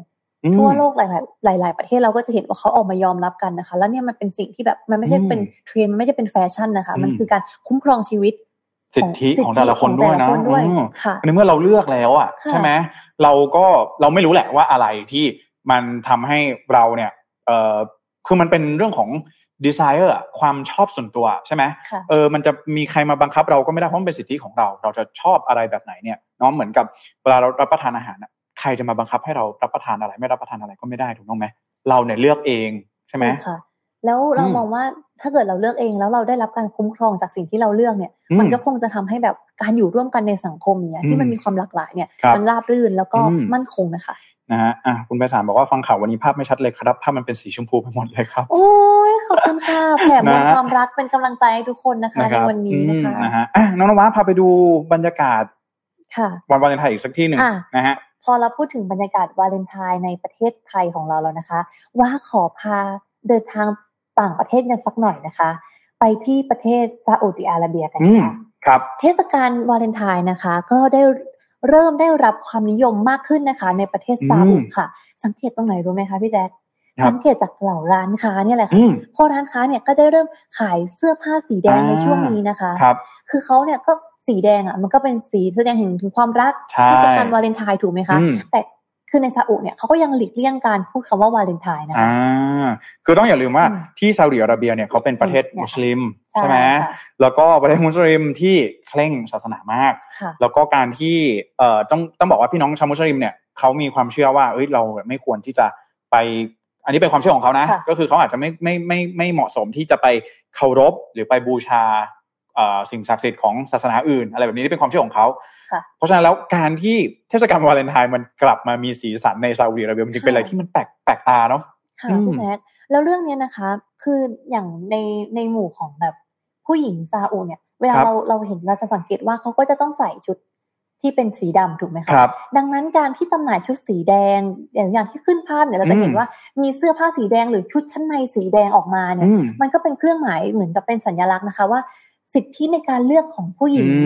อืมทั่วโลกหลาย ๆ หลาย ๆ ประเทศเราก็จะเห็นว่าเขาออกมายอมรับกันนะคะ แล้วเนี่ยมันเป็นสิ่งที่แบบมันไม่ใช่อืมเป็นเทรนด์มันไม่ได้เป็นแฟชั่นนะคะอืมมันคือการคุ้มครองชีวิต สิทธิของแต่ละคนด้วยของแต่นะละคนด้วยอืมค่ะในเมื่อเราเลือกแล้วอะค่ะใช่ไหมเราก็เราไม่รู้แหละว่าอะไรที่มันทำให้เราเนี่ยเอ่อคือมันเป็นเรื่องของดีไซเออร์ความชอบส่วนตัวใช่ไหมค่ะเออมันจะมีใครมาบังคับเราก็ไม่ได้เพราะมันเป็นสิทธิของเรา เราจะชอบอะไรแบบไหนเนี่ยเนาะเหมือนกับเวลาเรารับประทานอาหารอะใครจะมาบังคับให้เรารับประทานอะไร ไม่รับประทานอะไรก็ไม่ได้ถูกต้องไหมเราเนี่ยเลือกเองใช่ไหมถูกค่ะ แล้วเราอืมมองว่าถ้าเกิดเราเลือกเองแล้วเราได้รับการคุ้มครองจากสิ่งที่เราเลือกเนี่ยอืมมันก็คงจะทำให้แบบการอยู่ร่วมกันในสังคมเนี่ยอืมที่มันมีความหลากหลายเนี่ยครับมันราบรื่นแล้วก็อืมมั่นคงนะคะนะฮะอะคุณไปสารบอกว่าฟังข่าววันนี้ภาพไม่ชัดเลยครับภาพมันเป็นสีชมพูไปหมดเลยครับ โอ้ยขอบคุณค่ะแผ่มวลนะความรักเป็นกำลังใจให้ทุกคนนะคะนะคในรับวันนี้นะคะอืมนะฮะอะน้องนวัดพาไปดูบรรยากาศค่ะวันวาเลนไทน์อีกสักที่หนึ่งอะนะฮะพอเราพูดถึงบรรยากาศวาเลนไทน์ในประเทศไทยของเราแล้วนะคะ ว่าขอพาเดินทาง ต่างประเทศกันสักหน่อยนะคะ ไปที่ประเทศซาอุดิอาระเบียกันอืมค่ะครับเทศกาลวาเลนไทน์นะคะ ก็ได้เริ่มได้รับความนิยมมากขึ้นนะคะ ในประเทศซาอุอืมค่ะ สังเกตตรงไหนรู้ไหมคะพี่แจ๊คครับสังเกตจากเหล่าร้านค้าเนี่ยแหละค่ะอืมพอร้านค้าเนี่ยก็ได้เริ่มขายเสื้อผ้าสีแดงอ่าในช่วงนี้นะคะครับคือเขาเนี่ยก็สีแดงอะมันก็เป็นสีแสดงถึงความรักใช่เทศกาลวาเลนไทน์ถูกไหมคะอืมแต่ คือในซาอุเนี่ยเขาก็ยังหลีกเลี่ยงการพูดคำว่าวาเลนไทน์นะคะอ่าคือต้องอย่าลืมว่าอืมที่ซาอุดิอาระเบียเนี่ยเขาเป็นประเทศเนี่ยมุสลิมใช่ใช่ไหมค่ะแล้วก็ประเทศมุสลิมที่เคร่งศาสนามากค่ะแล้วก็การที่เอ่อต้องต้องบอกว่าพี่น้องชาวมุสลิมเนี่ยเขามีความเชื่อว่าเอ้ยเราไม่ควรที่จะไป อันนี้เป็นความเชื่อของเขานะค่ะก็คือเขาอาจจะไม่ไม่ไม่ไม่เหมาะสมที่จะไปเคารพหรือไปบูชาเอ่อ สิ่งศักดิ์สิทธิ์ของศาสนาอื่น อะไรแบบนี้นี่เป็นความเชื่อของเขาค่ะเพราะฉะนั้นแล้วการที่เทศกาลวาเลนไทน์มันกลับมามีสีสันในซาอุดิอาระเบียมันจึงเป็นอะไรที่มันแปลกแปลกตาเนาะค่ะอืมพี่แจ๊คแล้วเรื่องเนี้ยนะคะ คืออย่างในในหมู่ของแบบผู้หญิงซาอุเนี่ยเวลาครับเราเราเห็นเราจะสังเกตว่าเขาก็จะต้องใส่ชุดที่เป็นสีดำถูกไหมคะครับ ดังนั้นการที่จำหน่ายชุดสีแดง อย่างอย่างที่ขึ้นภาพเนี่ยเราจะเห็นอืมว่ามีเสื้อผ้าสีแดงหรือชุดชั้นในสีแดงออกมาเนี่ยอืมมันก็เป็นเครื่องหมายเหมือนกับเป็นสัญลักษณ์นะคะว่า สิทธิในการเลือกของผู้หญิงอื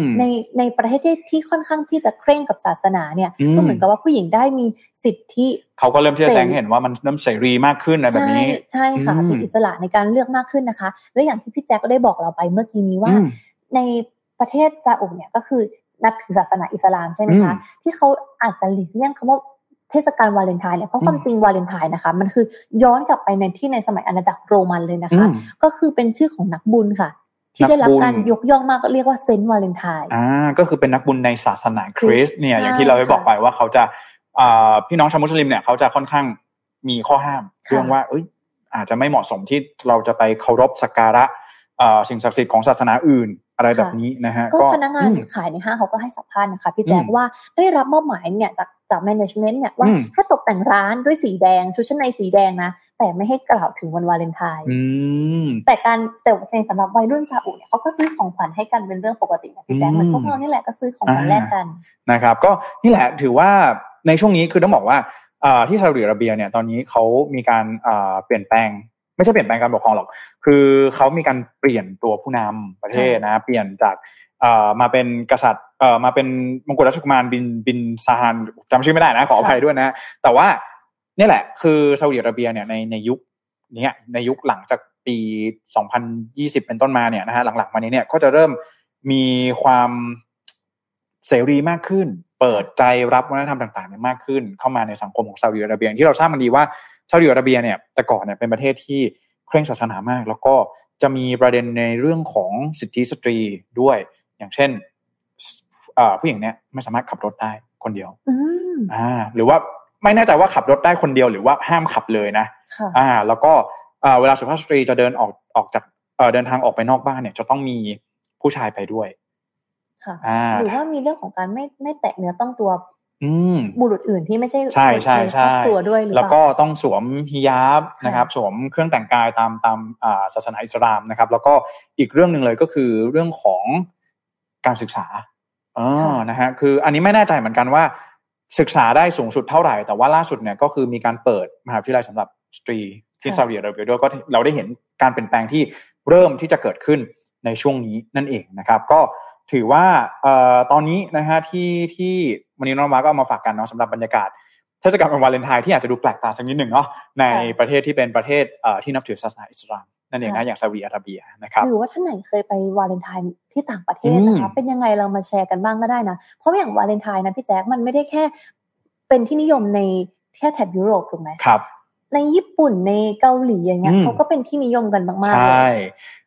มในในประเทศที่ที่ค่อนข้างที่จะเคร่งกับศาสนาเนี่ยอืมก็เหมือนกับว่าผู้หญิงได้มีสิทธิเขาก็เริ่มที่จะเป็นแสดงให้เห็นว่ามันเริ่มเสรีมากขึ้นอะไรแบบนี้ ใช่ใช่ค่ะอืมมีอิสระในการเลือกมากขึ้นนะคะ และอย่างที่พี่แจ็คก็ได้บอกเราไปเมื่อกี้นี้ว่าอืมในประเทศซาอุเนี่ยก็คือนับถือศาสนาอิสลามใช่ไหมคะอืมที่เขาอาจจะหลีกเลี่ยงคำว่าเทศกาลวาเลนไทน์เนี่ยเพราะความอืมจริงวาเลนไทน์นะคะ มันคือย้อนกลับไปในที่ในสมัยอาณาจักรโรมันเลยนะคะอืมก็คือเป็นชื่อของนักบุญค่ะ ที่ได้รับนักบุญการยกย่องมากก็เรียกว่าเซนต์วาเลนไทน์อ่าก็คือเป็นนักบุญในศาสนาคริสต์เนี่ยใช่อย่างที่เราได้บอกค่ะไปว่าเขาจะอ่าพี่น้องชาวมุสลิมเนี่ยเขาจะค่อนข้างมีข้อห้ามค่ะเรื่องว่าเอ้ยอาจจะไม่เหมาะสมที่เราจะไปเคารพสักการะอ่าสิ่งศักดิ์สิทธิ์ของศาสนาอื่นอะไรแบบนี้นะฮะก็พนักงานอืมขายในห้างเขาก็ให้สัมภาษณ์นะคะพี่แจ๊คอืมว่าได้รับมอบหมายเนี่ยจาก จากแมネจเมนต์เนี่ยว่าอืมถ้าตกแต่งร้านด้วยสีแดงชุดชั้นในสีแดงนะ แต่ไม่ให้กล่าวถึงวันวาเลนไทน์อืมแต่การแต่สำหรับวัยรุ่นซาอุเนี่ยเขาก็ซื้อของขวัญให้กันเป็นเรื่องปกตินะพี่แจ๊คอืมเหมือนพวกเรานี่แหละก็ซื้อของขวัญอ่าแลกกันนะครับ ก็นี่แหละถือว่าในช่วงนี้คือต้องบอกว่าอ่าที่ซาอุดิอาระเบียเนี่ยตอนนี้เขามีการอ่าเปลี่ยนแปลงไม่ใช่เปลี่ยนแปลงการปกครองหรอก คือเขามีการเปลี่ยนตัวผู้นำประเทศนะ เปลี่ยนจากอ่า มาเป็นกษัตริย์เอ่อมาเป็นมงกุฎราชกุมารบินบินซาฮานจำชื่อไม่ได้นะขออภัยด้วยนะ แต่ว่านี่แหละ คือซาอุดิอาระเบียเนี่ยในในยุคนี้ในยุคหลังจากปี 2020 เป็นต้นมาเนี่ยนะฮะหลังๆมานี้เนี่ยก็จะเริ่มมีความเสรีมากขึ้น เปิดใจรับวัฒนธรรมต่างๆเนี่ยมากขึ้น เข้ามาในสังคมของซาอุดิอาระเบียที่เราทราบมันดีว่าซาอุดิอาระเบียเนี่ยแต่ก่อนเนี่ยเป็นประเทศที่เคร่งศาสนามาก แล้วก็จะมีประเด็นในเรื่องของสิทธิสตรีด้วย อย่างเช่นผู้หญิงเนี่ยไม่สามารถขับรถได้คนเดียวอ่าหรือว่าไม่แน่ใจว่าขับรถได้คนเดียวหรือว่าห้ามขับเลยนะอ่า แล้วก็เวลาสุภาพสตรีจะเดินออกออกจากเดินทางออกไปนอกบ้านเนี่ย จะต้องมีผู้ชายไปด้วยค่ะหรือว่ามีเรื่องของการไม่ไม่แตะเนื้อต้องตัวอืบุรุษอื่นที่ไม่ใช่ใช่ใช่ใช่ครอบครัวด้วยหรือแล้วก็ต้องสวมฮิญาบนะครับ สวมเครื่องแต่งกายตามตามศาสนาอิสลามนะครับ แล้วก็อีกเรื่องหนึ่งเลยก็คือเรื่องของ การศึกษาเออนะฮะคืออันนี้ไม่แน่ใจเหมือนกันว่าศึกษาได้สูงสุดเท่าไหร่ แต่ว่าล่าสุดเนี่ยก็คือมีการเปิดมหาวิทยาลัยสำหรับสตรีที่ซาอุดิอาระเบียด้วยก็เราได้เห็นการเปลี่ยนแปลงที่เริ่มที่จะเกิดขึ้นในช่วงนี้นั่นเองนะครับ ก็ถือว่าเอ่อตอนนี้นะฮะที่ที่วันนี้น้องมาก็เอามาฝากกันเนาะสำหรับบรรยากาศเทศกาลวันวาเลนไทน์ที่อาจจะดูแปลกตาสักนิดหนึ่งเนาะในประเทศที่เป็นประเทศเอ่อที่นับถือศาสนาอิสลาม นั่นเองนะอย่างซาอุดิอาระเบียนะครับหรือว่าท่านไหนเคยไปวาเลนไทน์ที่ต่างประเทศนะคะเป็นยังไงเรามาแชร์กันบ้างก็ได้นะ เพราะอย่างวาเลนไทน์นะพี่แจ๊คมันไม่ได้แค่ เป็นที่นิยมในแค่แถบยุโรปถูกไหมครับในญี่ปุ่นในเกาหลีอย่างเงี้ยเขาก็เป็นที่นิยมกันมากๆเลย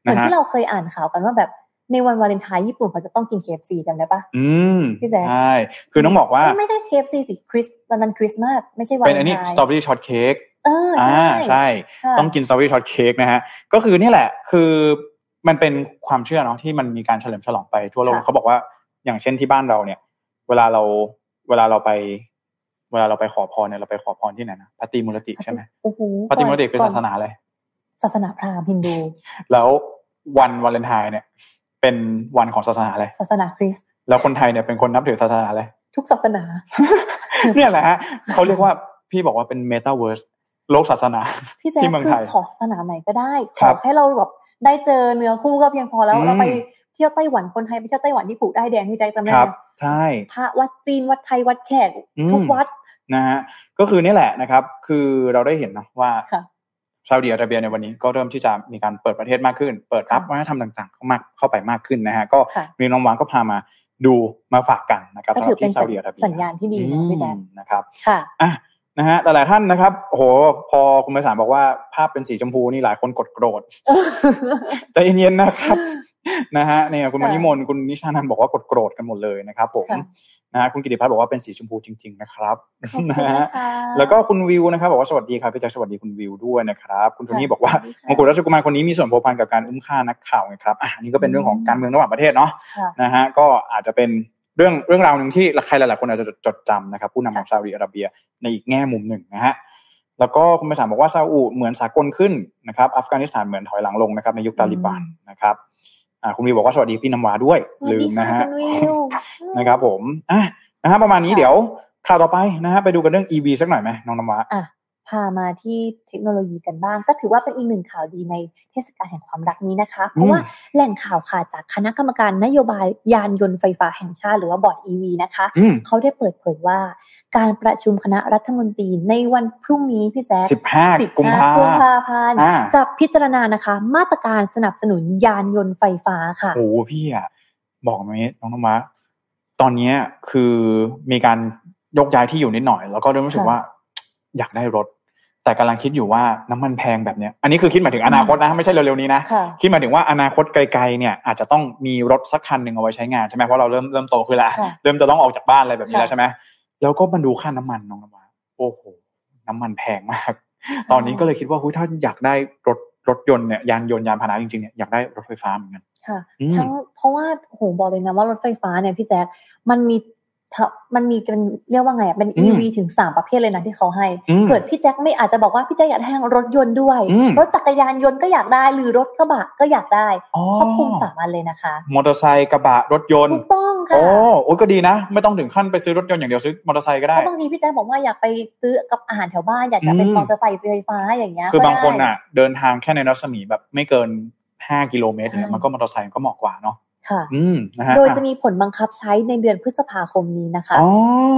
เหมือนที่เราเคยอ่านข่าวกันว่าแบบในวันวาเลนไทน์ญี่ปุ่นเขาจะต้องกิน KFC จำได้ปะอืมพี่แจ๊คใช่คือต้องบอกว่า ไม่ใช่ KFC สิคริสวันนั้นคริสต์มาสไม่ใช่วันเป็นอันนี้สตรอเบอรี่ shortcakeเออใช่ใช่ ต้องกินสตรอเบอรี่ shortcake นะฮะ ก็คือนี่แหละ คือมันเป็นความเชื่อเนาะที่มันมีการเฉลิมฉลองไปทั่วโลกเขาบอกว่าอย่างเช่นที่บ้านเราเนี่ย เวลาเราเวลาเราไป เวลาเราไปขอพรเนี่ยเราไปขอพรที่ไหนนะตรีมูรติใช่ไหมตรีมูรติเป็นศาสนาอะไรศาสนาพราหมณ์ฮินดู แล้ววันวาเลนไทน์เนี่ย เป็นวันของศาสนาอะไรศาสนาคริสต์แล้วคนไทยเนี่ยเป็นคนนับถือศาสนาอะไรทุกศาสนา เนี่ยแหละฮะเขาเรียกว่าพี่บอกว่าเป็นเมตาเวิร์ส โลกศาสนาที่เมืองไทยขอศาสนาไหนก็ได้ ขอให้เราแบบได้เจอเนื้อคู่ก็เพียงพอแล้วเราไปเที่ยวไต้หวันคนไทยไปเที่ยวไต้หวันที่ผูกได้แดงที่ใจจำได้ใช่พระวัดจีนวัดไทยวัดแขกทุกวัดนะฮะก็คือนี่แหละนะครับ คือเราได้เห็นนะว่าซาอุดิอาระเบียในวันนี้ก็เริ่มที่จะมีการเปิดประเทศมากขึ้น เปิดรับวัฒนธรรมต่างๆเข้ามาเข้าไปมากขึ้นนะฮะก็มีน้องวางก็พามาดูมาฝากกันนะครับสำหรับที่ซาอุดิอาระเบียสัญญาณที่ดีนะพี่แจ๊นะครับค่ะอะ นะฮะหลายๆท่านนะครับโอ้โหพอคุณไพศาลบอกว่าภาพเป็นสีชมพูนี่หลายคนกดโกรธใจเย็นๆนะครับนะฮะเนี่ยคุณมณิมนคุณนิชานันบอกว่ากดโกรธกันหมดเลยนะครับ ผมนะฮะคุณกิติพัฒน์บอกว่าเป็นสีชมพูจริง ๆ นะครับนะฮะแล้วก็คุณวิวนะครับบอกว่าสวัสดีครับพี่แจ็คสวัสดีคุณวิวด้วยนะครับ คุณโทนี่บอกว่ามงกุฎราชกุมารคนนี้มีส่วนผัวพันกับการอุ้มฆ่านักข่าวไงครับอะนี่ก็เป็นเรื่องของการเมืองระหว่างประเทศเนาะนะฮะก็อาจจะเป็น เรื่องเรื่องราวหนึ่งที่ใครหลายๆคนอาจจะจดจำนะครับ ผู้นำของซาอุดิอาระเบียในอีกแง่มุมหนึ่งนะฮะแล้วก็คุณไปสามบอกว่าซาอุเหมือนสากลขึ้นนะครับอัฟกานิสถานเหมือนถอยหลังลงนะครับในยุคตาลิบันนะครับอ่าคุณวีบอกว่าสวัสดีพี่นำวาด้วย ลืมนะฮะนะครับผมอะนะฮะประมาณนี้เดี๋ยวข่าวต่อไปนะฮะไปดูกันเรื่อง EV สักหน่อยไหมน้องนำวาอะ พามาที่เทคโนโลยีกันบ้าง ก็ถือว่าเป็นอีกหนึ่งข่าวดีในเทศกาลแห่งความรักนี้นะคะ เพราะว่าแหล่งข่าวค่ะจากคณะกรรมการนโยบายยานยนต์ไฟฟ้าแห่งชาติหรือว่าบอร์ด EV นะคะ เขาได้เปิดเผยว่า การประชุมคณะรัฐมนตรีในวันพรุ่งนี้พี่แจ๊คสิบห้ากุมภาพันธ์จะพิจารณานะคะ มาตรการสนับสนุนยานยนต์ไฟฟ้าค่ะโอ้พี่อะบอกไหมน้องนมะตอนนี้คือมีการยกย้ายที่อยู่นิดหน่อย แล้วก็เริ่มรู้สึกว่า อยากได้รถ แต่กำลังคิดอยู่ว่าน้ำมันแพงแบบเนี้ยอันนี้คือคิดมาถึงอนาคตนะไม่ใช่เร็วๆนี้นะคิดมาถึงว่าอนาคตไกลๆเนี่ยอาจจะต้องมีรถสักคันหนึ่งเอาไว้ใช้งานใช่ไหมเพราะเราเริ่มเริ่มโตขึ้นแล้วเริ่มจะต้องออกจากบ้านอะไรแบบนี้แล้วใช่ไหมแล้วก็มาดูค่าน้ำมันน้องน้ำมันโอ้โหน้ำมันแพงมาก ตอนนี้ก็เลยคิดว่าถ้าอยากได้รถรถยนต์เนี่ยยานยนต์ยานพาหนะจริงๆเนี่ยอยากได้รถไฟฟ้าเหมือนกันค่ะทั้งเพราะว่าโหบอกเลยนะว่ารถไฟฟ้าเนี่ยพี่แจ๊คมันมี มันมีเป็นเรียกว่าไงอะเป็น e ีถึงสามประเภทเลยนะที่เขาให้เกิดพี่แจ็คไม่อาจจะบอกว่าพี่แจ็คอยากได้รถยนต์ด้วย รถจักรยานยนต์ก็อยากได้หรือรถกระบะก็อยากได้ครอบคลุมสามอันเลยนะคะ มอเตอร์ไซค์กระบะรถยนต์ถูกต้องค่ะโอ้โอ้ก็ดีนะ ไม่ต้องถึงขั้นไปซื้อรถยนต์อย่างเดียวซื้อมอเตอร์ไซค์ก็ได้บางทีพี่แจ็คบอกว่าอยากไปซื้อกับอาหารแถวบ้านอยากจะเป็นมอเตอร์ไซค์ไฟฟ้าอย่างเงี้ยคือบางคนอะ เดินทางแค่ในรัศมีแบบไม่เกินห้ากิโลเมตรเนี่ยมันก็มอเตอร์ไซค์ก็เหมาะกว่าเนาะ ค่ะอืมนะฮะโดยจะมีผลบังคับใช้ในเดือนพฤษภาคมนี้นะคะอ๋อ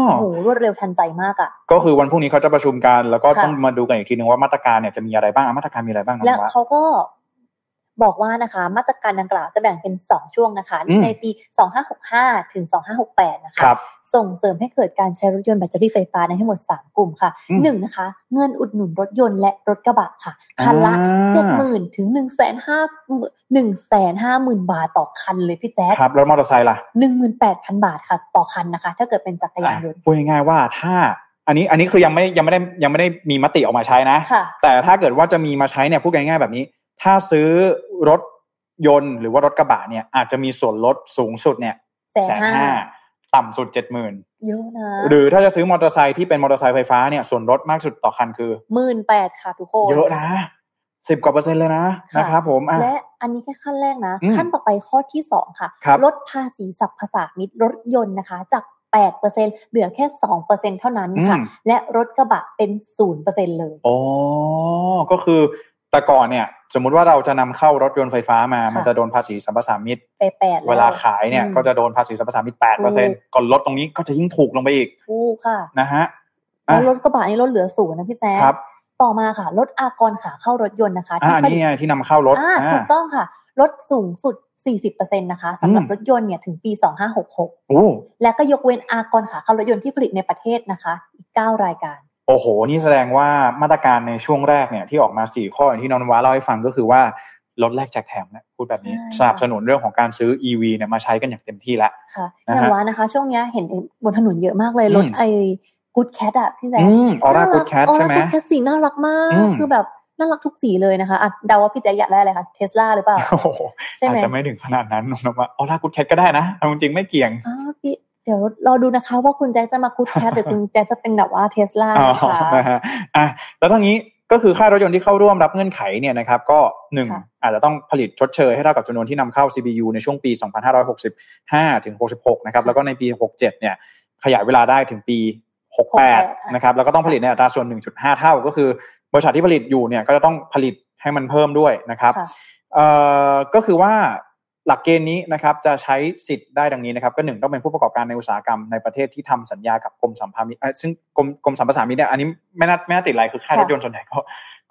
โอ้โหรวดเร็วทันใจมากอะก็คือวันพรุ่งนี้เขาจะประชุมกัน แล้วก็ต้องมาดูกันอีกทีนึงว่ามาตรการเนี่ยจะมีอะไรบ้างมาตรการมีอะไรบ้างแล้วเขาก็ บอกว่านะคะมาตรการดังกล่าวจะแบ่งเป็น 2 ช่วงนะคะอืมในปี 2565 ถึง 2568 นะคะครับส่งเสริมให้เกิดการใช้รถยนต์แบตเตอรี่ไฟฟ้าในทั้งหมด 3 กลุ่มค่ะอืมหนึ่งนะคะ เงินอุดหนุนรถยนต์และรถกระบะค่ะ คันละอ่าเจ็ดหมื่นถึงหนึ่งแสนห้าหนึ่งแสนห้าหมื่นบาทต่อคันเลยพี่แจ๊คครับ แล้วมอเตอร์ไซค์ล่ะหนึ่งหมื่นแปดพันบาทค่ะ ต่อคันนะคะ ถ้าเกิดเป็นจักรยานยนต์อะพูดง่ายๆว่าถ้าอันนี้อันนี้คือยังไม่ยังไม่ได้ยังไม่ได้มีมติออกมาใช้นะค่ะแต่ถ้าเกิดว่าจะมีมาใช้เนี่ยพูดง่ายๆแบบนี้ ถ้าซื้อรถยนต์หรือว่ารถกระบะเนี่ยอาจจะมีส่วนลดสูงสุดเนี่ยแสนห้าต่ำสุดเจ็ดหมื่นเยอะนะหรือถ้าจะซื้อมอเตอร์ไซค์ที่เป็นมอเตอร์ไซค์ไฟฟ้าเนี่ยส่วนลดมากสุดต่อคันคือหมื่นแปดค่ะทุกคนเยอะนะสิบกว่าเปอร์เซ็นต์เลยนะค่ะนะครับผมอะและอันนี้แค่ขั้นแรกนะอืมขั้นต่อไปข้อที่สองค่ะครับลดภาษีสรรพสามิตรรถยนต์นะคะ จากแปดเปอร์เซ็นเหลือแค่สองเปอร์เซ็นเท่านั้นค่ะอืมและรถกระบะเป็นศูนย์เปอร์เซ็นเลย อ๋อ ก็คือแต่ก่อนเนี่ย สมมุติว่าเราจะนำเข้ารถยนต์ไฟฟ้ามาค่ะมันจะโดนภาษีสัมปทานมิตรไปแปดแล้เวลาขายเนี่ยอืมก็จะโดนภาษีสัมปทานมิตรแปดเปอร์เซ็นถูต์กก่อนลดตรงนี้ก็จะยิ่งถูกลงไปอีกถูกค่ะนะฮะแล้อะวรถกระบะนี่ลดเหลือศูนย์นะพี่แจ๊คครับต่อมาค่ะลดอากรขาเข้ารถยนต์นะคะอ่าผลินี่ตไงที่นำเข้ารถอ่าอ่าถูกต้องค่ะลดสูงสุด 40%นะคะสำหรับอืมรถยนต์เนี่ยถึงปี 2566โอ้และก็ยกเว้นอากรขาเข้ารถยนต์ที่ผลิตในประเทศนะคะ อีก 9 รายการ โอ้โห นี่แสดงว่ามาตรการในช่วงแรกเนี่ยที่ออกมาสี่ข้ออย่างที่น้องนวาเล่าให้ฟังก็คือว่าลดแลกแจกแถมนะพูดแบบนี้ใช่สนับสนุนเรื่องของการซื้อ EV เนี่ยมาใช้กันอย่างเต็มที่แล้วค่ะนะฮะอย่างว่านะคะ ช่วงเนี้ยเห็นบนถนนเยอะมากเลยอืมรถไอ้กูดแคทอะพี่แจ๊คอืมออร่าน่กูดแคทใช่ไหมออร่ากูดแคทสีน่ารักมากอืมคือแบบน่ารักทุกสีเลยนะคะอะเดาว่าพี่แจ๊คอยากได้อะไรคะเทสลาหรือเปล่าโอ้โหใช่ไหมอาจจะไม่ถึงขนาดนั้นน้องนวาออร่ากูดแคทก็ได้นะเอาจริงๆไม่เกี่ยงอ๋อพี่ เดี๋ยวรอดูนะคะว่าคุณแจ๊คจะมากูดแคทหรือคุณแจ๊คจะเป็นแบบว่าเทสลาอ๋อนะคะนะฮะอะแล้วทั้งนี้ก็คือค่ายรถยนต์ที่เข้าร่วมรับเงื่อนไขเนี่ยนะครับก็หนึ่งค่ะอาจจะต้องผลิตชดเชยให้เท่ากับจำนวนที่นำเข้า CBU ในช่วงปี 2565 ถึง 66 นะครับแล้วก็ในปี 67 เนี่ยขยายเวลาได้ถึงปี 68 นะครับแล้วก็ต้องผลิตในอัตราส่วน 1.5 เท่า ก็คือบริษัทที่ผลิตอยู่เนี่ยก็จะต้องผลิตให้มันเพิ่มด้วยนะครับค่ะเอ่อก็คือว่า หลักเกณฑ์นี้นะครับจะใช้สิทธิ์ได้ดังนี้นะครับ ก็หนึ่งต้องเป็นผู้ประกอบการในอุตสาหกรรมในประเทศที่ทำสัญญากับกรมสัมภามิตรเอ่อซึ่งกรมกรมสัมปทานมิตรเนี่ยอันนี้ไม่น่าไม่น่าติดอะไรคือค่ายรถยนต์ส่วนใหญ่ก็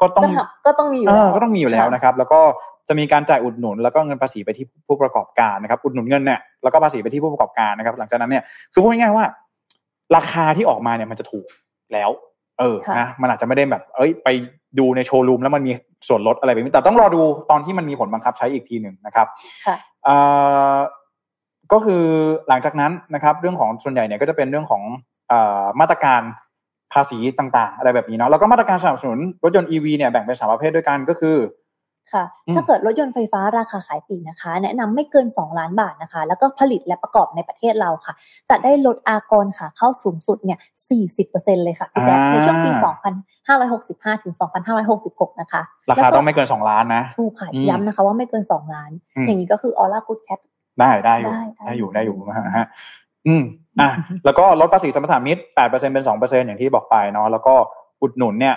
ก็ต้องก็ทำก็ต้องมีอยู่เอแล้อวก็ต้องมีอยู่แล้วนะครับ แล้วก็จะมีการจ่ายอุดหนุน แล้วก็เงินภาษีไปที่ผู้ประกอบการนะครับ อุดหนุนเงินเนี่ยแล้วก็ภาษีไปที่ผู้ประกอบการนะครับ หลังจากนั้นเนี่ยคือพูดง่ายๆว่า ราคาที่ออกมาเนี่ยมันจะถูกแล้ว เออค่ะนะมันอาจจะไม่ได้แบบ เอ้ย ไปดูในโชว์รูมแล้วมันมีส่วนลดอะไรแบบนี้แต่ต้องรอดูตอนที่มันมีผลบังคับใช้อีกทีหนึ่งนะครับค่ะเอ่อก็คือหลังจากนั้นนะครับ เรื่องของส่วนใหญ่เนี่ยก็จะเป็นเรื่องของเอ่อมาตรการภาษีต่างๆ อะไรแบบนี้เนาะแล้วก็มาตรการสนับสนุนรถยนต์ EV เนี่ยแบ่งเป็นสามประเภทด้วยกันก็คือ ค่ะอืมถ้าเกิดรถยนต์ไฟฟ้าราคาขายปลีกนะคะ แนะนำไม่เกิน 2 ล้านบาทนะคะ แล้วก็ผลิตและประกอบในประเทศเราค่ะ จะได้ลดอากรค่ะเข้าสูงสุดเนี่ย 40%เลยค่ะพี่แจ๊คอ่าในช่วงปี 2565 ถึง 2566 นะคะ ราคาแล้วก็ต้องไม่เกินสองล้านนะ ถูกค่ะอืมย้ำนะคะว่าไม่เกิน 2 ล้านอืมอย่างนี้ก็คือออร่ากูดแคทได้ได้อยู่ได้ได้ได้อยู่ได้อยู่นะฮะอืมอะแล้วก็ลดภาษีสัมปทานมิตรแปดเปอร์เซ็นเป็นสองเปอร์เซ็นอย่างที่บอกไปเนาะแล้วก็อุดหนุนเนี่ย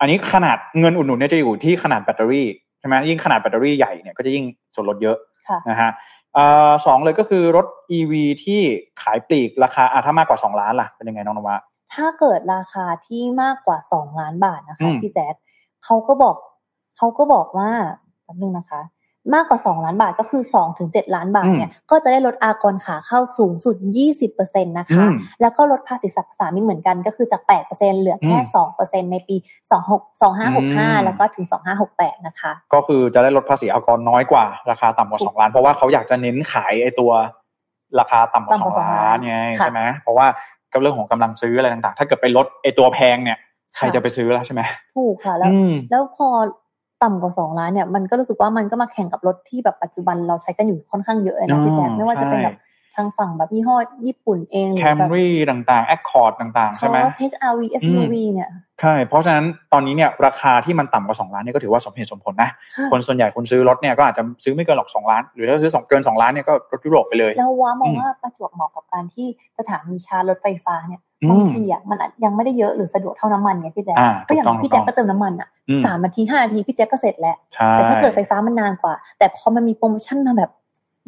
อันนี้ขนาดเงินอุดหนุนเนี่ยจะอยู่ที่ขนาดแบตเตอรี่ใช่ไหมยิ่งขนาดแบตเตอรี่ใหญ่เนี่ยก็จะยิ่งส่วนลดเยอะค่ะนะฮะเอ่อสองเลยก็คือรถ EV ที่ขายปลีกราคาอะถ้ามากกว่าสองล้านล่ะ เป็นยังไงน้องนวะถ้าเกิดราคาที่มากกว่า 2 ล้านบาทนะอืคะมพี่แจ๊คเขาก็บอกเขาก็บอกว่าแป๊บนึงนะคะ มากกว่า 2 ล้านบาทก็คือ 2 ถึง 7 ล้านบาทเนี่ยก็จะได้ลดอากรขาเข้าสูงสุด 20%นะคะอืมแล้วก็ลดภาษีสรรพสามิตเหมือนกันก็คือจาก 8%เหลือแค่อืม2%ในปี 26อืม2565 แล้วก็ถึง 2568 นะคะ ก็คือจะได้ลดภาษีอากรน้อยกว่าราคาต่ำกว่าสองล้าน เพราะว่าเขาอยากจะเน้นขายไอ้ตัวราคาต่ำกว่าต่ำสกองว่าสองล้าล้านนไงค่ะใช่ไหมเพราะว่าก็เรื่องของกำลังซื้ออะไรต่างๆ ถ้าเกิดไปลดไอ้ตัวแพงเนี่ยใครค่ะจะไปซื้อล่ะใช่ไหมถูกค่ะ แล้วอืมแล้วพอ ต่ำกว่า2ล้านเนี่ยมันก็รู้สึกว่ามันก็มาแข่งกับรถที่แบบปัจจุบันเราใช้กันอยู่ค่อนข้างเยอะเลยนะพี่แจ๊คอ๋อไม่ว่าจะเป็นใช่แบบทางฝั่งแบบยี่ห้อญี่ปุ่นเองหรืแคอมแบบรี่ต่างๆ Accord ต่างๆคใช่อไหมส HRV SUV เนี่ยใช่เพราะฉะนั้นตอนนี้เนี่ยราคาที่มันต่ำกว่าสองล้านเนี่ยก็ถือว่าสมเหตุสมผลนะค่ะคนส่วนใหญ่คนซื้อรถเนี่ยก็อาจจะซื้อไม่เกินหรอกสองล้าน หรือถ้าซื้อสองเกินสองล้านเนี่ยก็รถยุโรปไปเลย แล้วว้ามองอืมว่าประจวบเหมาะกับการที่สถานีชาร์จรถไฟฟ้าเนี่ยอืม บางทีอะมันอาจยังไม่ได้เยอะหรือสะดวกเท่าน้ำมันไงพี่แจ๊คอ่าก็อย่างถูกต้องพี่แจ๊คถูกต้องก็เติมน้ำมันอะอืมสามนาทีห้านาทีพี่แจ๊คก็เสร็จแล้วใช่แต่ถ้าเกิดไฟฟ้ามันนานกว่า แต่พอมันมีโปรโมชั่นมาแบบ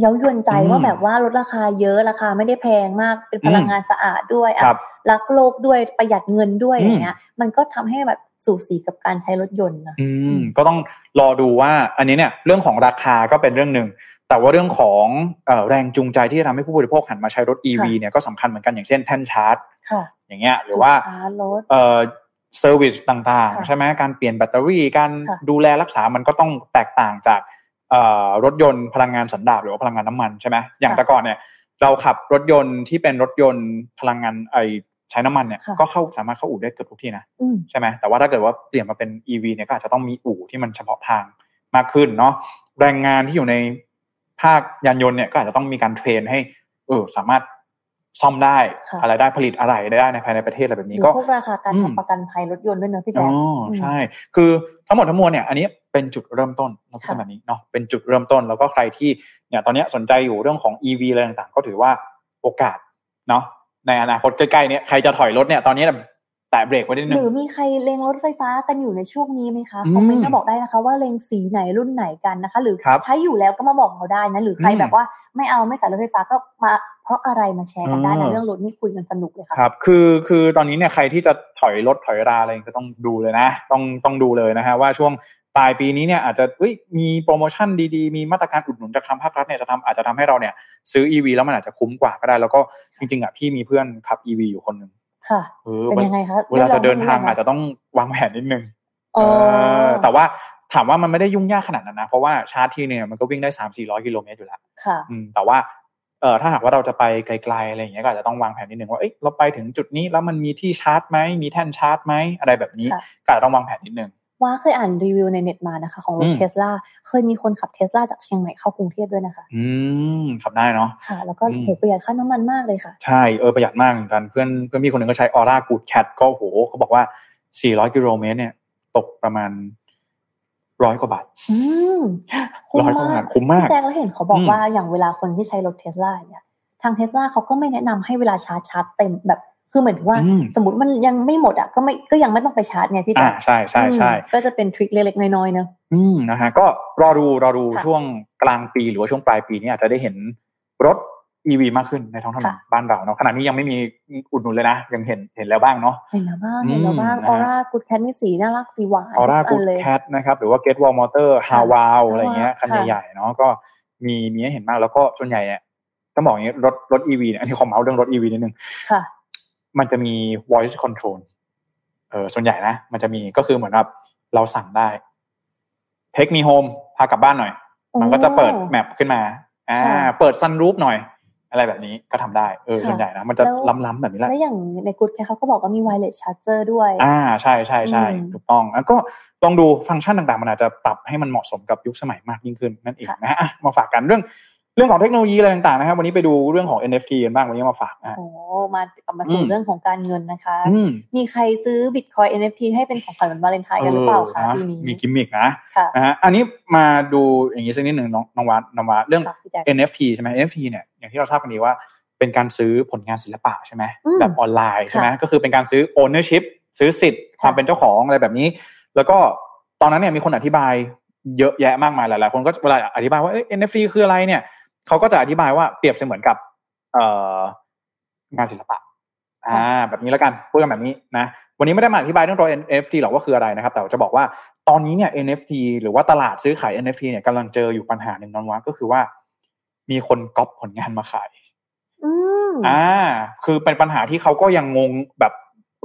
เย้ายวนใจอืมว่าแบบว่าลดราคาเยอะราคาไม่ได้แพงมากเป็นพลังงานสะอาดด้วยครัอะบรักโลกด้วยประหยัดเงินด้วยอืมอย่างเงี้ย มันก็ทำให้แบบสูสีกับการใช้รถยนต์นะอืมก็ต้องรอดูว่า อันนี้เนี่ย เรื่องของราคาก็เป็นเรื่องหนึ่ง แต่ว่าเรื่องของเออแรงจูงใจที่จะทำให้ผู้บริโภคหันมาใช้รถ EV เนี่ยก็สำคัญเหมือนกันอย่างเช่นแท่นชาร์จค่ะอย่างเงี้ยหรือว่าชาร์จรถเอ่อ service ต่างๆค่ะใช่ไหมการเปลี่ยนแบตเตอรี่การค่ะดูแลรักษามันก็ต้องแตกต่างจากเอ่อรถยนต์พลังงานสันดาปหรือว่าพลังงานน้ำมันใช่ไหมอย่างค่ะแต่ก่อนเนี่ยเราขับรถยนต์ที่เป็นรถยนต์พลังงานไอใช้น้ำมันเนี่ยค่ะก็เข้าสามารถเข้าอู่ได้เกือบทุกที่นะอืมใช่ไหมแต่ว่าถ้าเกิดว่าเปลี่ยนมาเป็น EV เนี่ยก็อาจจะต้องมีอู่ที่มันเฉพาะทางมากขึ้นเนาะแรงงานที่อยู่ใน ภาคยานยนต์เนี่ยก็อาจจะต้องมีการเทรนให้เออสามารถซ่อมได้ค่ะอะไรได้ผลิตอะไรได้ในภายในประเทศอะไรแบบหรืนี้อก็พวกราคาการอืมทำประกันภัยรถยนต์ด้วยเนอะพี่อ๋แจ๊อคใช่ คือทั้งหมดทั้งมวลเนี่ยอันนี้เป็นจุดเริ่มต้นเราพูดค่ะแบบนี้เนาะเป็นจุดเริ่มต้นแล้วก็ใครที่เนี่ยตอนเนี้ยสนใจอยู่เรื่องของ EV อะไรต่างๆ ก็ถือว่าโอกาสเนาะในอนาคตใกล้ๆเนี่ยใครจะถอยรถเนี่ยตอนนี้ แตะเบรกไว้นิดนึหงรือมีใครเล็งรถไฟฟ้ากันอยู่ในช่วงนี้ไหมคะอืมคอมเมนต์มาบอกได้นะคะ ว่าเล็งสีไหนรุ่นไหนกันนะคะ หรือครับใช้อยู่แล้วก็มาบอกเราได้นะหรือใครอืมแบบว่าไม่เอาไม่ใส่รถไฟฟ้าก็มาเพราะอะไรมาแชร์กันได้เอนะอเรื่องรถนี่คุยกันสนุกเลยค่ะครับ คือคือตอนนี้เนี่ยใครที่จะถอยรถถอยราอะไรก็ต้องดูเลยนะ ต้องต้องดูเลยนะฮะว่าช่วงปลายปีนี้เนี่ยอาจจะเอ้ยมีโปรโมชั่นดีๆ มีมาตรการอุดหนุนจากทางภาครัฐเนี่ยจะทำอาจจะทำให้เราเนี่ยซื้อ EV แล้วมันอาจจะคุ้มกว่าก็ได้ แล้วก็จริงๆอะพี่มีเพื่อนขับ EV อยู่คนหนึ่ง ค่ะเออเป็นยังไงคะเวลาจะเดินทางได้ลอาจหรืจะต้องวางแผนนิดนึงอ๋อเออแต่ว่าถามว่ามันไม่ได้ยุ่งยากขนาดนั้นนะ เพราะว่าชาร์จทีเนี่ยมันก็วิ่งได้สามสี่ร้อยกิโลเมตรอยู่แล้วค่ะอืมแต่ว่าเออถ้าหากว่าเราจะไปไกลๆอะไรอย่างเงี้ยก็อาจจะต้องวางแผนนิดนึงว่าเอ้ยเราไปถึงจุดนี้แล้วมันมีที่ชาร์จไหมมีแท่นชาร์จไหมอะไรแบบนี้ค่ะก็อาจจะต้องวางแผนนิดนึง ว่าเคยอ่านรีวิวในเน็ตมานะคะ ของรอืถมเทสลาเคยมีคนขับเทสลาจากเชียงใหม่เข้ากรุงเทพด้วยนะคะ อืมขับได้เนาะค่ะ แล้วก็อืมโหประหยัดค่าน้ำมันมากเลยค่ะ ใช่เออประหยัดมากเหมือนกันเพื่อนเพื่อนพี่คนหนึ่งก็ใช้ออร่ากูดแคทก็โหเขาบอกว่า 400 กิโลเมตรเนี่ย ตกประมาณร้อยกว่าบาทอืมร้อยกว่าบาทคุ้มมากพี่แจ๊คเราเห็นเขาบอกอืมว่าอย่างเวลาคนที่ใช้รถเทสลาเนี่ยทางเทสลาเขาก็ไม่แนะนำให้เวลาชาร์จชาร์จเต็มแบบ คือเหมือนถึงว่าอืมสมมติมันยังไม่หมดอะก็ไม่ก็ยังไม่ต้องไปชาร์จไงพี่อ่าแจ๊คใช่ใช่ใช่อืมก็จะเป็นทริคเล็กๆน้อยๆเนอะอืมนะฮะก็รอดูรอดูค่ะช่วงกลางปีหรือว่าช่วงปลายปีนี้อาจจะได้เห็นรถ EV มากขึ้นในท้องถนนค่ะบ้านเราเนาะขณะนี้ยังไม่มีอุดหนุนเลยนะ ยังเห็นเห็นแล้วบ้างเนาะเห็นแล้วบ้างอืมเห็นแล้วบ้างนะอฮะอร่ากูดแคทนี่สีน่ารักสีหวานออร่าทุกูนดเลยแคทนะครับหรือว่า Get Wall Motor h a w a l อะไรเงี้ยคันค่ะใหญ่ๆเนาะก็มีมีให้เห็นมากแล้วก็ส่วนใหญ่เนี่ยต้องบอกอย่างนี้รถรถ EV เนี่ยอันนี้ขอเมาส์เรื่องรถ EV นิดนึงค่ะ มันจะมี voice control เออส่วนใหญ่นะ มันจะมีก็คือเหมือนแบบเราสั่งได้ take me home พากลับบ้านหน่อย มันก็จะเปิดแมปขึ้นมาอ่าค่ะเปิด sunroof หน่อย อะไรแบบนี้ก็ทำได้เออค่ะส่วนใหญ่นะ มันจะแล้วล้ำๆแบบนี้แหละแล้วอย่างในกูดแคทเขาก็บอกว่ามีไวเลสชาร์เจอร์ด้วย อ่าใช่ใช่ใช่อืมถูกต้องแล้วก็ลองดูฟังก์ชันต่างๆ มันอาจจะปรับให้มันเหมาะสมกับยุคสมัยมากยิ่งขึ้นนั่นเองค่ะนะฮะอะมาฝากกันเรื่อง เรื่องของเทคโนโลยีอะไรต่างๆนะครับ วันนี้ไปดูเรื่องของ NFT กันบ้างวันนี้มาฝากนะฮะโอ้มากลับมาสู่อืมเรื่องของการเงินนะคะอืมมีใครซื้อบิตคอย NFT ให้เป็นของขวัญวันวาเลนไทน์กันหรือเปล่าคะนะปีนี้มีกิมมิกนะค่ะนะฮะอันนี้มาดูอย่างนี้สักนิดหนึ่งน้องน้องวัดน้องวัดเรื่องค่ะพี่แจ๊ค NFT ใช่ไหม NFT เนี่ยอย่างที่เราทราบกันดีว่าเป็นการซื้อผลงานศิลปะใช่ไหมอืมแบบออนไลน์ใช่ไหมค่ะก็คือเป็นการซื้อ ownership ซื้อสิทธิ์คค่ะวามเป็นเจ้าของอะไรแบบนี้ แล้วก็ตอนนั้นเนี่ยมีคนอธิบายเยอะแยะมากมายหลายๆคนก็เวลาอธิบายว่าเอ้ย NFT คืออะไรเนี่ย เขาก็จะอธิบายว่าเปรียบเสมือนกับ เอ่องานศิลปะ อ่า แบบนี้แล้วกันพูดกันแบบนี้นะวันนี้ไม่ได้มาอธิบายเรื่องตัว NFT หรอกว่าคืออะไรนะครับ แต่ว่าจะบอกว่าตอนนี้เนี่ย NFT หรือว่าตลาดซื้อขาย NFT เนี่ยกำลังเจออยู่ปัญหาหนึ่งน้องว่าก็คือว่า มีคนก๊อปผลงานมาขายอืมอ่า คือเป็นปัญหาที่เขาก็ยังงงแบบ